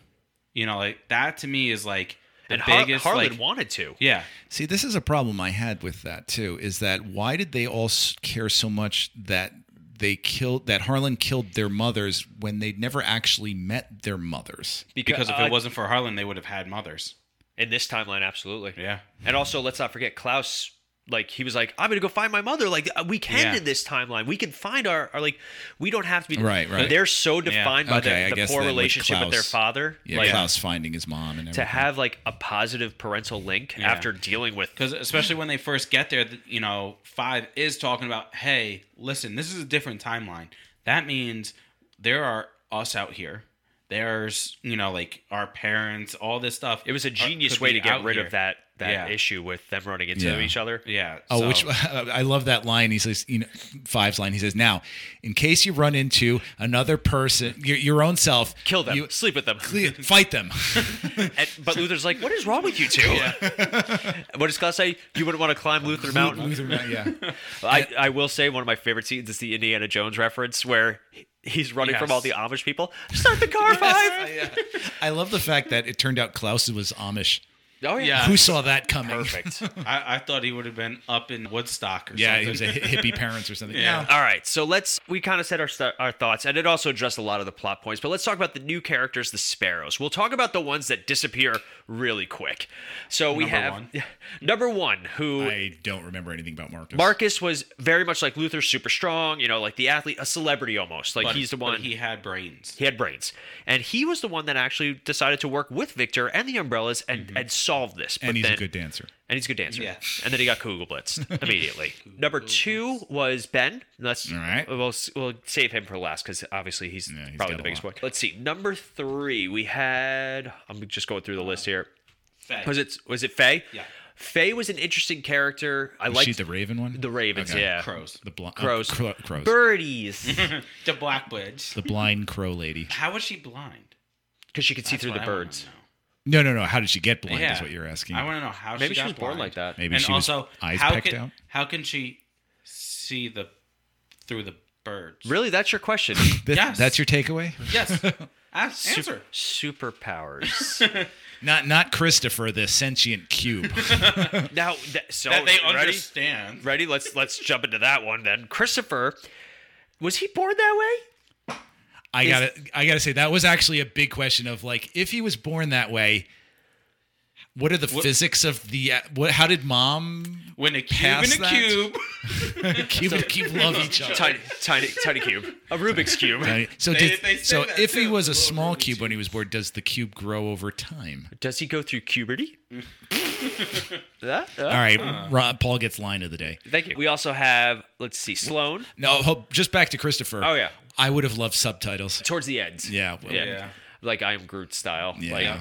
you know like that to me is like the and Har- biggest harlan like, wanted to yeah See, this is a problem I had with that too. Is that why did they all care so much that they killed that Harlan killed their mothers when they'd never actually met their mothers? because if uh, it wasn't for harlan they would have had mothers in this timeline absolutely yeah And also, let's not forget Klaus. Like he was like, I'm gonna go find my mother. Like uh, we can Yeah. in this timeline. We can find our, our like. We don't have to be Right, right. They're so defined by Okay, the, the poor then with relationship with their father. Yeah, like, Klaus finding his mom and everything. to have like a positive parental link Yeah. after dealing with. Because especially when they first get there, you know, five is talking about, hey, listen, this is a different timeline. That means there are us out here. There's, you know, like our parents, all this stuff. It was a genius way to get rid here. of that that Yeah. issue with them running into Yeah. each other. Yeah. Oh, so- which *laughs* I love that line. He says, you know, Five's line. He says, "Now, in case you run into another person, your, your own self, Kill them. you sleep with them. cle- fight them." *laughs* And, but Luther's like, what is wrong with you two? *laughs* what does Klaus say? You wouldn't want to climb Luther Mountain. Luther, yeah. I, I will say one of my favorite scenes is the Indiana Jones reference where he's running from all the Amish people. Start the car five. I love the fact that it turned out Klaus was Amish. Oh yeah. Yeah. Who saw that coming? Perfect. I, I thought he would have been up in Woodstock or Yeah, something. he was a hippie *laughs* parents or something. Yeah. No. All right, so let's we kind of set our our thoughts, and it also addressed a lot of the plot points. But let's talk about the new characters, the Sparrows. We'll talk about the ones that disappear really quick. So we Number have one. *laughs* number one, who I don't remember anything about Marcus. Marcus was very much like Luther, super strong, you know, like the athlete, a celebrity almost. Like But- he's the but one. he had brains. He had brains, and he was the one that actually decided to work with Victor and the Umbrellas and, mm-hmm. and solve this. But and he's then, a good dancer. and he's a good dancer. Yeah. And then he got Kugelblitzed *laughs* immediately. Number two was Ben. Let's All right. We'll we'll save him for last because obviously he's, Yeah, he's probably the a biggest one. Let's see. Number three, we had. I'm just going through the uh, list here. Fei. Was it was it Fei? Yeah. Fei was an interesting character. I like liked she the Raven one? the Ravens. Okay. Yeah. Crows. The bl- uh, Crows. Oh, cro- crows. Birdies. *laughs* The Black Witch. the blind crow lady. How was she blind? Because she could see through the I wanna birds. Know. No, no, no. How did she get blind? Yeah. Is what you're asking. I want to know how Maybe she, she got was born like that. Maybe and she was also, eyes how pecked can out. how can she see the through the birds? Really, that's your question. *laughs* Th- Yes. That's your takeaway. Yes. *laughs* Ask, answer. Super, superpowers. *laughs* Not not Christopher, the sentient cube. now, th- so that they ready? understand. Ready? Let's let's jump into that one then. Christopher, was he born that way? I gotta I gotta say that was actually a big question of like if he was born that way. What are the physics of the what? How did mom When a cube Past and a that? cube. *laughs* cube and cube love *laughs* each other? Tiny, tiny, tiny cube, a Rubik's cube. Right. So They- did, they so that if he was a little small Rubik's cube when he was born, does the cube grow over time? Does he go through puberty? *laughs* That- uh, All right, Ro- Paul gets line of the day. Thank you. We also have, let's see, Sloan No, just back to Christopher. Oh, yeah. I would have loved subtitles. towards the end. Yeah, well, Yeah. Yeah. Like I am Groot style. Yeah. Like,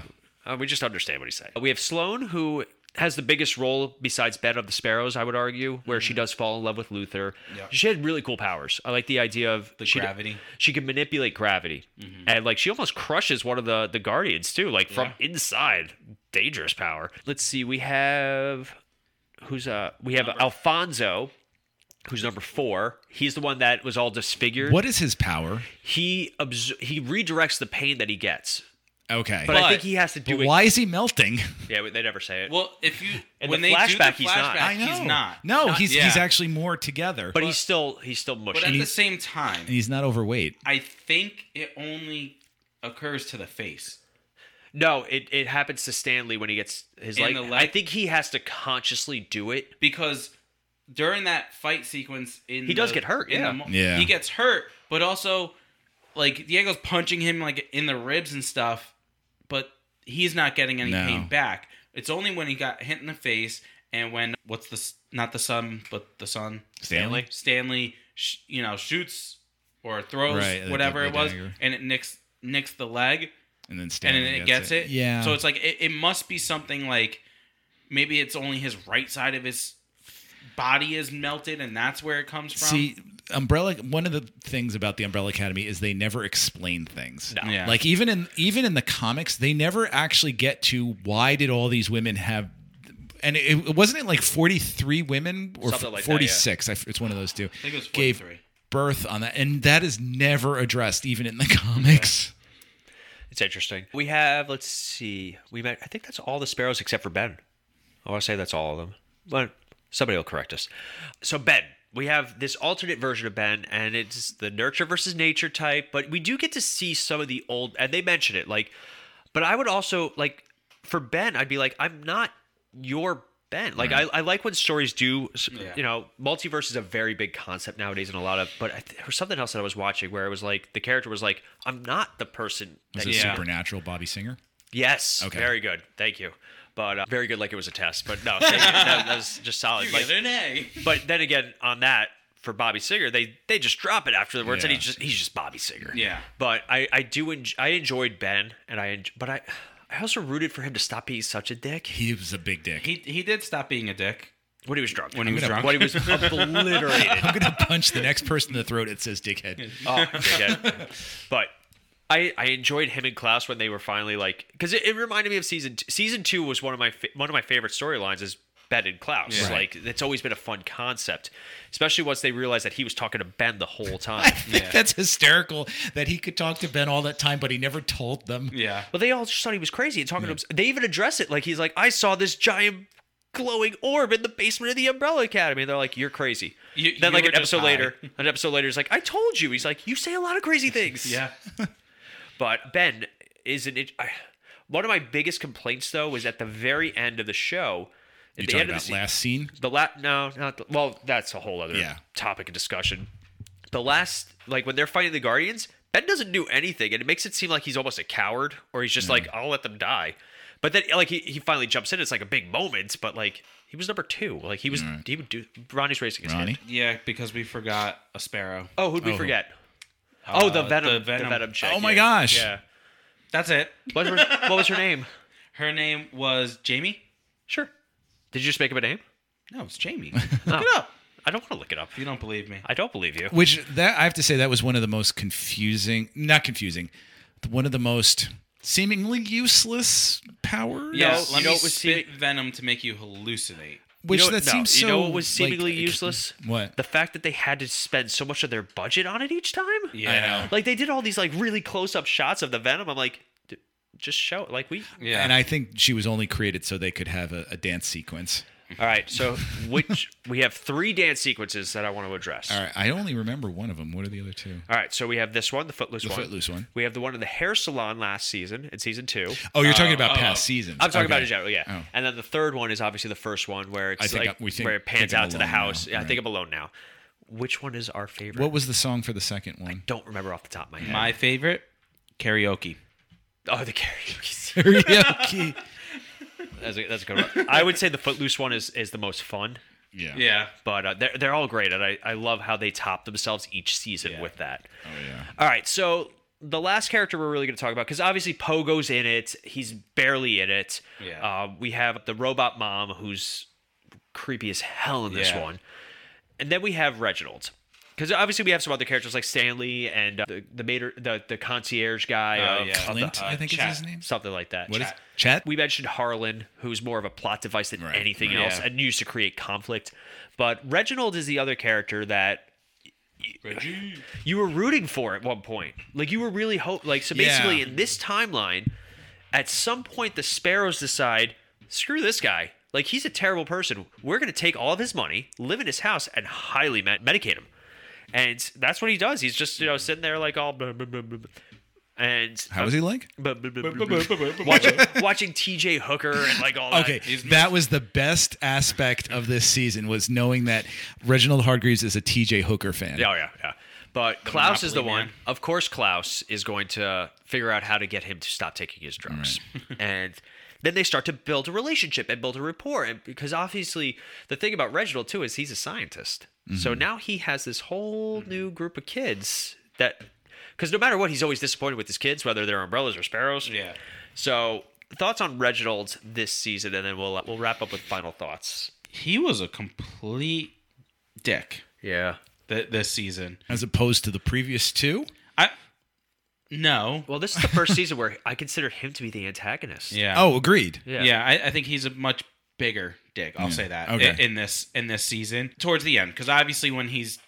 uh, we just understand what he's saying. We have Sloan, who has the biggest role besides Ben of the Sparrows, I would argue, where she does fall in love with Luther. Mm-hmm. Yeah. She had really cool powers. I like the idea of The she gravity. Mm-hmm. she can manipulate gravity, and like she almost crushes one of the the guardians too, like from inside. Dangerous power. Let's see. We have who's uh we have Alfonso. Who's number four? He's the one that was all disfigured. What is his power? he abs- he redirects the pain that he gets, Okay. but, I think he has to do But it. why is he melting? *laughs* Yeah, they never say it. Well, if you In when the they do flashback, he's not. flashback, I know. he's not. No, Not- he's yeah. he's actually more together. but he's still he's still But mushy. at the same time, and he's not overweight. I think it only occurs to the face. no, it, it happens to Stanley when he gets his leg. leg- I think he has to consciously do it. because during that fight sequence in He does the- get hurt, yeah. the Yeah. he gets hurt but also like Diego's punching him like in the ribs and stuff but he's not getting any No. pain back it's only when he got hit in the face and when what's the not the son but the son Stanley? Stanley sh- you know shoots or throws Right, the- whatever the it was dagger. and it nicks nicks the leg And then and then it gets it. Yeah. So it's like it, it must be something like maybe it's only his right side of his body is melted and that's where it comes from. See, Umbrella. One of the things about the Umbrella Academy is they never explain things. No. Yeah. Like even in even in the comics, they never actually get to why did all these women have. And it, it wasn't it like forty three women or Something like that, yeah. forty six. It's one of those two. I think it was Gave 43. birth on that, and that is never addressed even in the *laughs* comics. It's interesting. We have let's see. We met. I think that's all the sparrows except for Ben. I want to say that's all of them, but somebody will correct us. So Ben, we have this alternate version of Ben, and it's the nurture versus nature type. But we do get to see some of the old, and they mention it. Like, but I would also like for Ben, I'd be like, I'm not your Ben. Like, I, I like when stories do. Yeah. You know, multiverse is a very big concept nowadays, and a lot of. But I th- there was something else that I was watching where it was like the character was like, I'm not the person Was that it Yeah. Supernatural Bobby Singer? Yes. Okay. Very good. Thank you. But uh, very good, like it was a test. But no, thank you. that, that was just solid. You Like, get an A. but then again, on that for Bobby Singer, they they just drop it afterwards, and Yeah. And he's just he's just Bobby Singer. Yeah. But I I do enj- I enjoyed Ben, and I enj- but I I also rooted for him to stop being such a dick He was a big dick. He he did stop being a dick. when he was drunk. When he was I'm gonna- drunk. When he was *laughs* obliterated. I'm gonna punch the next person in the throat. that says dickhead. Oh, dickhead. *laughs* But I, I enjoyed him in Klaus when they were finally like because it, it reminded me of season two. season two was one of my fa- one of my favorite storylines is Ben and Klaus. Right. Like it's always been a fun concept, especially once they realized that he was talking to Ben the whole *laughs* time I time. think that's hysterical that he could talk to Ben all that time, but he never told them. Yeah. But they all just thought he was crazy and talking to him. They even address it like he's like, I saw this giant glowing orb in the basement of the Umbrella Academy. And they're like, You're crazy. You- then you like an episode high. later, an episode later, he's like, I told you. He's like, You say a lot of crazy things. *laughs* Yeah. But Ben is an. I, one of my biggest complaints though was at the very end of the show. At You the talking end of about the se- last scene? the last no, not the, well. That's a whole other Yeah. topic of discussion. The last, like when they're fighting the Guardians, Ben doesn't do anything, and it makes it seem like he's almost a coward, or he's just mm. like, "I'll let them die." But then, like he, he finally jumps in. It's like a big moment, but like he was number two. Like he was, he would do. Ronnie's racing his Ronnie? hand. Yeah, because we forgot a sparrow. Oh, who'd we Oh. forget? Oh, the Uh, Venom, the the Venom. Venom, chick. Oh my yeah. gosh. Yeah. That's it. What was, her, *laughs* what was her name? Her name was Jayme. Sure. Did you just make up a name? No, it's Jayme. *laughs* Oh. Look it up. I don't want to look it up. If you don't believe me. I don't believe you. Which that I have to say that was one of the most confusing, not confusing, one of the most seemingly useless powers. Yes. you let know me what was spit venom to make you hallucinate. Which you know, that no, seems so. You know what was seemingly like, useless? What? The fact that they had to spend so much of their budget on it each time. Yeah. Like they did all these like really close up shots of the Venom. I'm like, "D- just show it. Like we. Yeah. And I think she was only created so they could have a, a dance sequence. All right. So which we have three dance sequences that I want to address. All right, I only remember one of them. What are the other two? All right. So we have this one, the Footloose The one. Footloose one. We have the one in the hair salon last season in season two. Oh, you're talking about oh. past oh. seasons. I'm talking about in general, yeah. Oh. And then the third one is obviously the first one where it's I think like I- we think- where it pans think I'm out to the alone house. now, Yeah, I right. think I'm alone now. Which one is our favorite? What was the song for the second one? Don't remember off the top of my head. My favorite, karaoke. oh, the karaoke. *laughs* Karaoke. That's a, that's a good *laughs* one. I would say the Footloose one is, is the most fun, yeah. Yeah. but uh, they're, they're all great. And I, I love how they top themselves each season Yeah. with that. Oh yeah. All right, so the last character we're really going to talk about, because obviously Pogo's in it, he's barely in it. Yeah. Uh, we have the robot mom, who's creepy as hell in this Yeah. one, and then we have Reginald. Because obviously we have some other characters like Stanley and uh, the the, mater, the the concierge guy, Oh, of, yeah. of the- Clint, I think Chat. is his name. something like that. What is Chat. Chat? We mentioned Harlan, who's more of a plot device than Right, anything right. else, Yeah. and used to create conflict. But Reginald is the other character that Reggie. you were rooting for at one point. Like you were really hope. Like so, basically, Yeah. in this timeline, at some point, the Sparrows decide, screw this guy. Like he's a terrible person. We're going to take all of his money, live in his house, and highly med- medicate him. And that's what he does. He's just you know sitting there like all. blah, blah, blah, blah, blah. And How was he like? watching, watching T.J. Hooker and like all that. Okay, that was the best aspect of this season was knowing that Reginald Hargreeves is a T.J. Hooker fan. Yeah, oh, yeah, yeah. But Klaus is the Monopoly one. Of course, Klaus is going to figure out how to get him to stop taking his drugs, *laughs* and then they start to build a relationship and build a rapport. And because obviously, the thing about Reginald too is he's a scientist, so mm-hmm. now he has this whole mm-hmm. new group of kids that. Because no matter what, he's always disappointed with his kids, whether they're umbrellas or sparrows. Yeah. So, thoughts on Reginald this season, and then we'll we'll wrap up with final thoughts. He was a complete dick Yeah. th- this season. As opposed to the previous two. I no. Well, this is the first season where I consider him to be the antagonist. Yeah. Oh, agreed. Yeah. Yeah, I, I think he's a much bigger dick. I'll say that Okay. in, in this in this season towards the end, because obviously when he's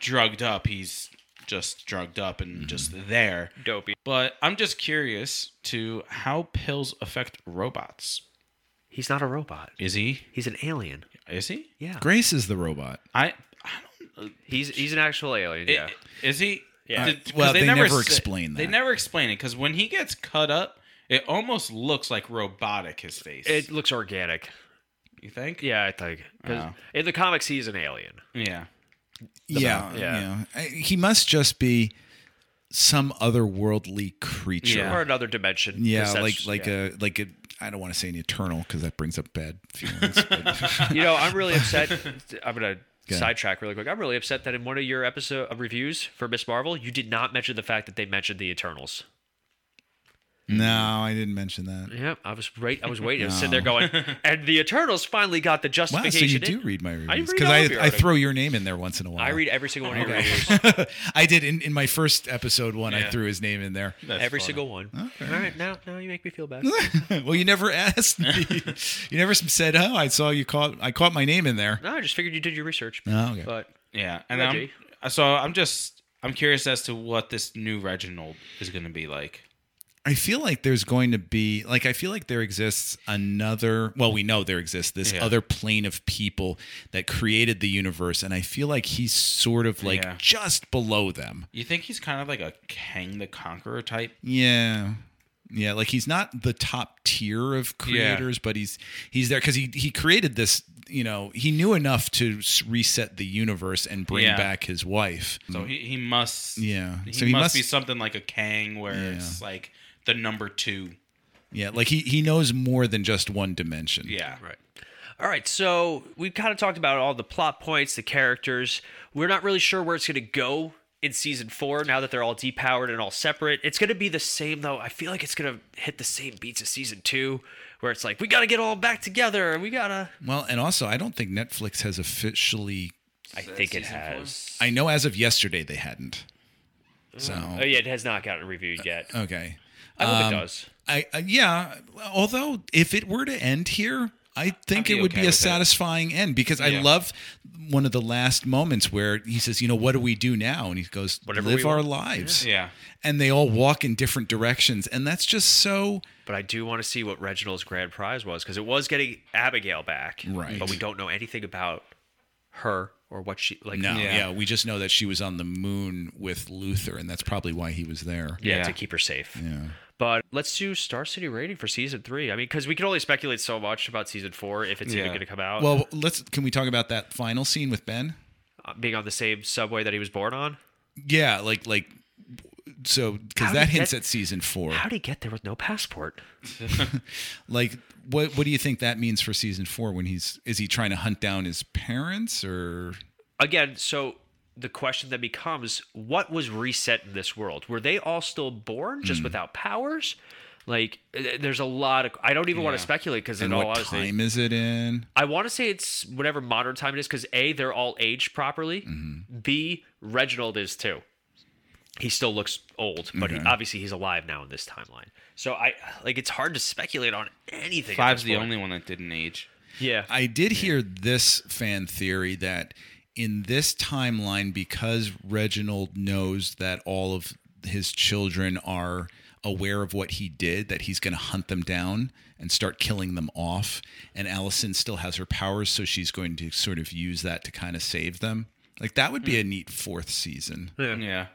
drugged up, he's just drugged up and mm-hmm. just there. Dopey. But I'm just curious to how pills affect robots. He's not a robot. Is he? He's an alien. Is he? Yeah. Grace is the robot. I. I don't. He's he's an actual alien. Yeah. Is he? Yeah. Did- 'cause Well, they never sa- explain They never explain it because when he gets cut up, it almost looks like robotic. His face. it looks organic. You think? Yeah, I think. 'Cause Oh. In the comics, he's an alien. Yeah. yeah, yeah. yeah. I- He must just be some otherworldly creature. Yeah. Or another dimension. Yeah, 'cause like that's- like yeah. a like a. I don't want to say an eternal because that brings up bad feelings. but- *laughs* *laughs* You know, I'm really upset. I'm gonna ahead. sidetrack really quick. I'm really upset that in one of your episode of reviews for Ms. Marvel, you did not mention the fact that they mentioned the Eternals. No, mm-hmm. I didn't mention that. Yep, I was right. I was waiting. I was sitting there going, *laughs* and the Eternals finally got the Wow, justification. so you in. do read my reviews read because all I, of your I, articles. throw your name in there once in a while. I read every single one of your reviews. *laughs* I did in, in my first episode one. I Yeah. through his name in there. That's every funny. single one. All right, now now you make me feel bad. *laughs* well, you never asked me. you never said, "Oh, I saw you caught. I caught my name in there." no, I just figured you did your research. Oh, okay. But Yeah, and Reggie. I'm, so I'm just I'm curious as to what this new Reginald is going to be like. I feel like there's going to be like I feel like there exists another well we know there exists this Yeah. other plane of people that created the universe and I feel like he's sort of like Yeah. just below them. You think he's kind of like a Kang the Conqueror type? Yeah. Yeah, like he's not the top tier of creators, but he's he's there cuz he he created this, you know, he knew enough to reset the universe and bring Yeah. back his wife. So he, he must Yeah. he, So he must, must- be something like a Kang where Yeah. it's like the number two. yeah, like he he knows more than just one dimension. Yeah, Right. All right, so we've kind of talked about all the plot points, the characters. We're not really sure where it's going to go in season four now that they're all depowered and all separate. It's going to be the same, though. I feel like it's going to hit the same beats as season two, where it's like, we got to get all back together and we got to. Well, and also I don't think Netflix has officially I think it season four? has. I know as of yesterday they hadn't. So Oh, yeah, it has not gotten reviewed yet. Uh, okay, I hope um, it does. I uh, yeah. Although if it were to end here, I think it would okay be a with it. satisfying end because I Yeah. love one of the last moments where he says, "You know, what do we do now?" And he goes, Whatever "Live our want." lives." yeah. And they all walk in different directions, and that's just so. But I do want to see what Reginald's grand prize was because it was getting Abigail back. Right. But we don't know anything about her or what she like. No, Yeah. yeah. we just know that she was on the moon with Luther, and that's probably why he was there. Yeah, Yeah. to keep her safe. Yeah. But let's do Star City rating for season three. I mean, because we can only speculate so much about season four if it's even going to come out. Well, let's. Can we talk about that final scene with Ben? Uh, being on the same subway that he was born on. Yeah, like like. So, because that hints that- at season four. How did he get there with no passport? *laughs* *laughs* like what what do you think that means for season four when he's is he trying to hunt down his parents or Again, so the question then becomes what was reset in this world? Were they all still born just without powers? Like, uh, there's a lot of. I don't even want to speculate because in all honesty, time is it in I want to say it's whatever modern time it is because A, they're all aged properly. Mm-hmm. B, Reginald is too. He still looks old, but he, obviously he's alive now in this timeline. So I like it's hard to speculate on anything. Five's the only one that didn't age. Yeah. i did hear this fan theory that in this timeline because reginald knows that all of his children are aware of what he did that he's going to hunt them down and start killing them off and allison still has her powers so she's going to sort of use that to kind of save them like that would be hmm. a neat fourth season Yeah.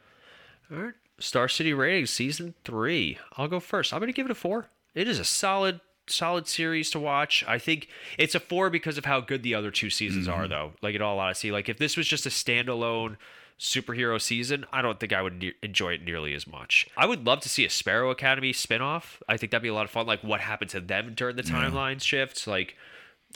All right. Star City Ratings season three. I'll go first. I'm going to give it a four. It is a solid, solid series to watch. I think it's a four because of how good the other two seasons are, mm-hmm. though. Like in all honesty, like if this was just a standalone superhero season, I don't think I would ne- enjoy it nearly as much. I would love to see a Sparrow Academy spinoff. I think that'd be a lot of fun. Like what happened to them during the timeline shifts, like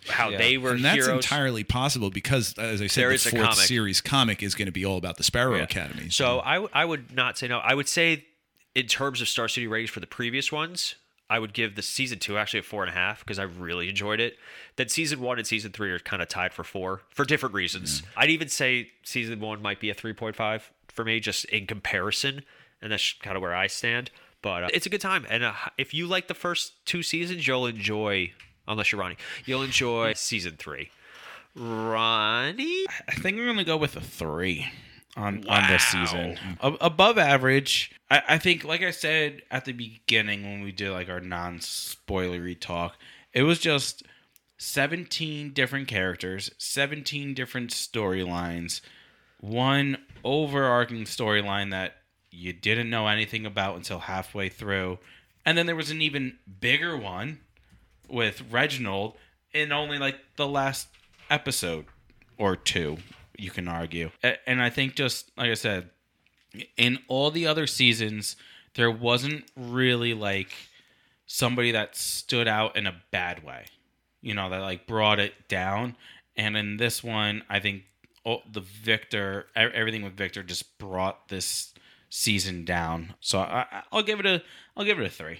how Yeah. they were and that's heroes. entirely possible because, as I said, There the is fourth comic. series comic is going to be all about the Sparrow Yeah. Academy. So I, w- I would not say no. I would say, in terms of Star City ratings for the previous ones, I would give the season two actually a four and a half because I really enjoyed it. Then season one and season three are kind of tied for four for different reasons. I'd even say season one might be a 3.5 for me, just in comparison. And that's kind of where I stand. But uh, it's a good time. And uh, if you like the first two seasons, you'll enjoy, unless you're Ronnie, you'll enjoy season three. Ronnie? I think I'm gonna go with a three on on this season. A- above average. I, I think, like I said at the beginning when we did like our non-spoilery talk, it was just 17 different characters, 17 different storylines, one overarching storyline that you didn't know anything about until halfway through, and then there was an even bigger one with Reginald in only like the last episode or two, you can argue. And I think just like I said, in all the other seasons, there wasn't really like somebody that stood out in a bad way, you know, that like brought it down. And in this one, I think all, the Victor, e- everything with Victor just brought this season down. So I, I- I'll give it a, I'll give it a three.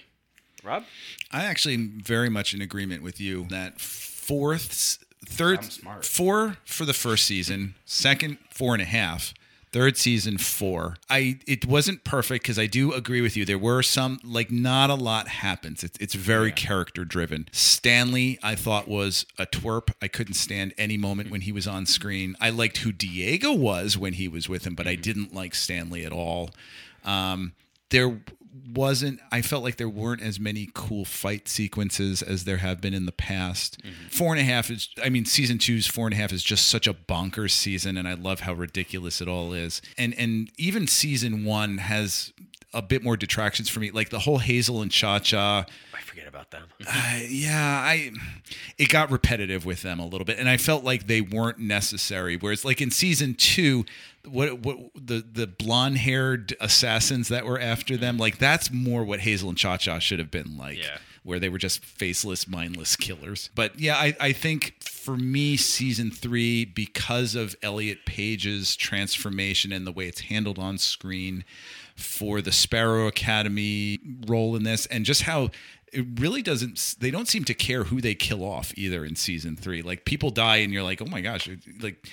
Rob? I actually am very much in agreement with you that fourth, third, four for the first season, second four and a half, third season four. I it wasn't perfect because I do agree with you. There were some like not a lot happens. It's it's very character driven. Stanley I thought was a twerp. I couldn't stand any moment when he was on screen. I liked who Diego was when he was with him, but I didn't like Stanley at all. Um, there wasn't i felt like there weren't as many cool fight sequences as there have been in the past four and a half is i mean season two's four and a half is just such a bonkers season and i love how ridiculous it all is and and even season one has a bit more detractions for me like the whole hazel and cha-cha I forget about them. uh, yeah, I it got repetitive with them a little bit, and I felt like they weren't necessary. Whereas, like in season two, what what the the blonde haired assassins that were after them, mm-hmm. like that's more what Hazel and Cha Cha should have been like. Yeah. Where they were just faceless, mindless killers. But yeah, I, I think for me, season three, because of Elliot Page's transformation and the way it's handled on screen, for the Sparrow Academy role in this, and just how it really doesn't. They don't seem to care who they kill off either in season three. Like people die, and you're like, oh my gosh, like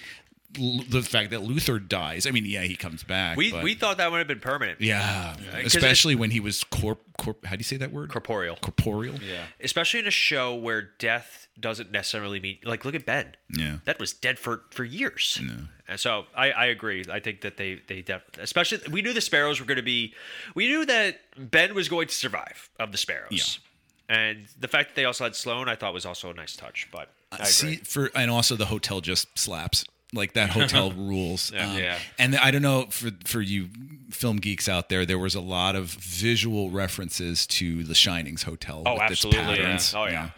the fact that Luther dies. I mean, yeah, he comes back. We but- we thought that would have been permanent. Yeah, especially when he was corp corp. How do you say that word? Corporeal. Corporeal. Yeah. Especially in a show where death doesn't necessarily mean like look at Ben. Yeah. That was dead for for years. And so I, I agree. I think that they they def- especially we knew the sparrows were going to be we knew that Ben was going to survive of the sparrows. And the fact that they also had Sloan I thought was also a nice touch, but I agree. See, for and also the hotel just slaps. Like that hotel *laughs* rules. Um, Yeah. And I don't know for for you film geeks out there, there was a lot of visual references to the Shining's hotel. Oh, absolutely. Yeah. Oh, yeah.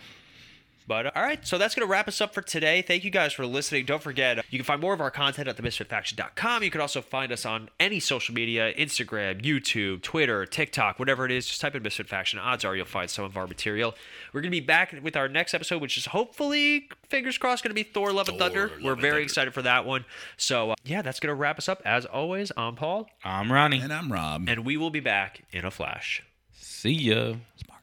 But uh, all right, so that's going to wrap us up for today. Thank you guys for listening. Don't forget, you can find more of our content at themisfitfaction.com. You can also find us on any social media Instagram, YouTube, Twitter, TikTok, whatever it is. Just type in Misfit Faction. Odds are you'll find some of our material. We're going to be back with our next episode, which is hopefully, fingers crossed, going to be Thor Love and Thunder. We're very excited for that one. So, uh, yeah, that's going to wrap us up. As always, I'm Paul, I'm Ronnie. And I'm Rob. and we will be back in a flash. See ya. Bye.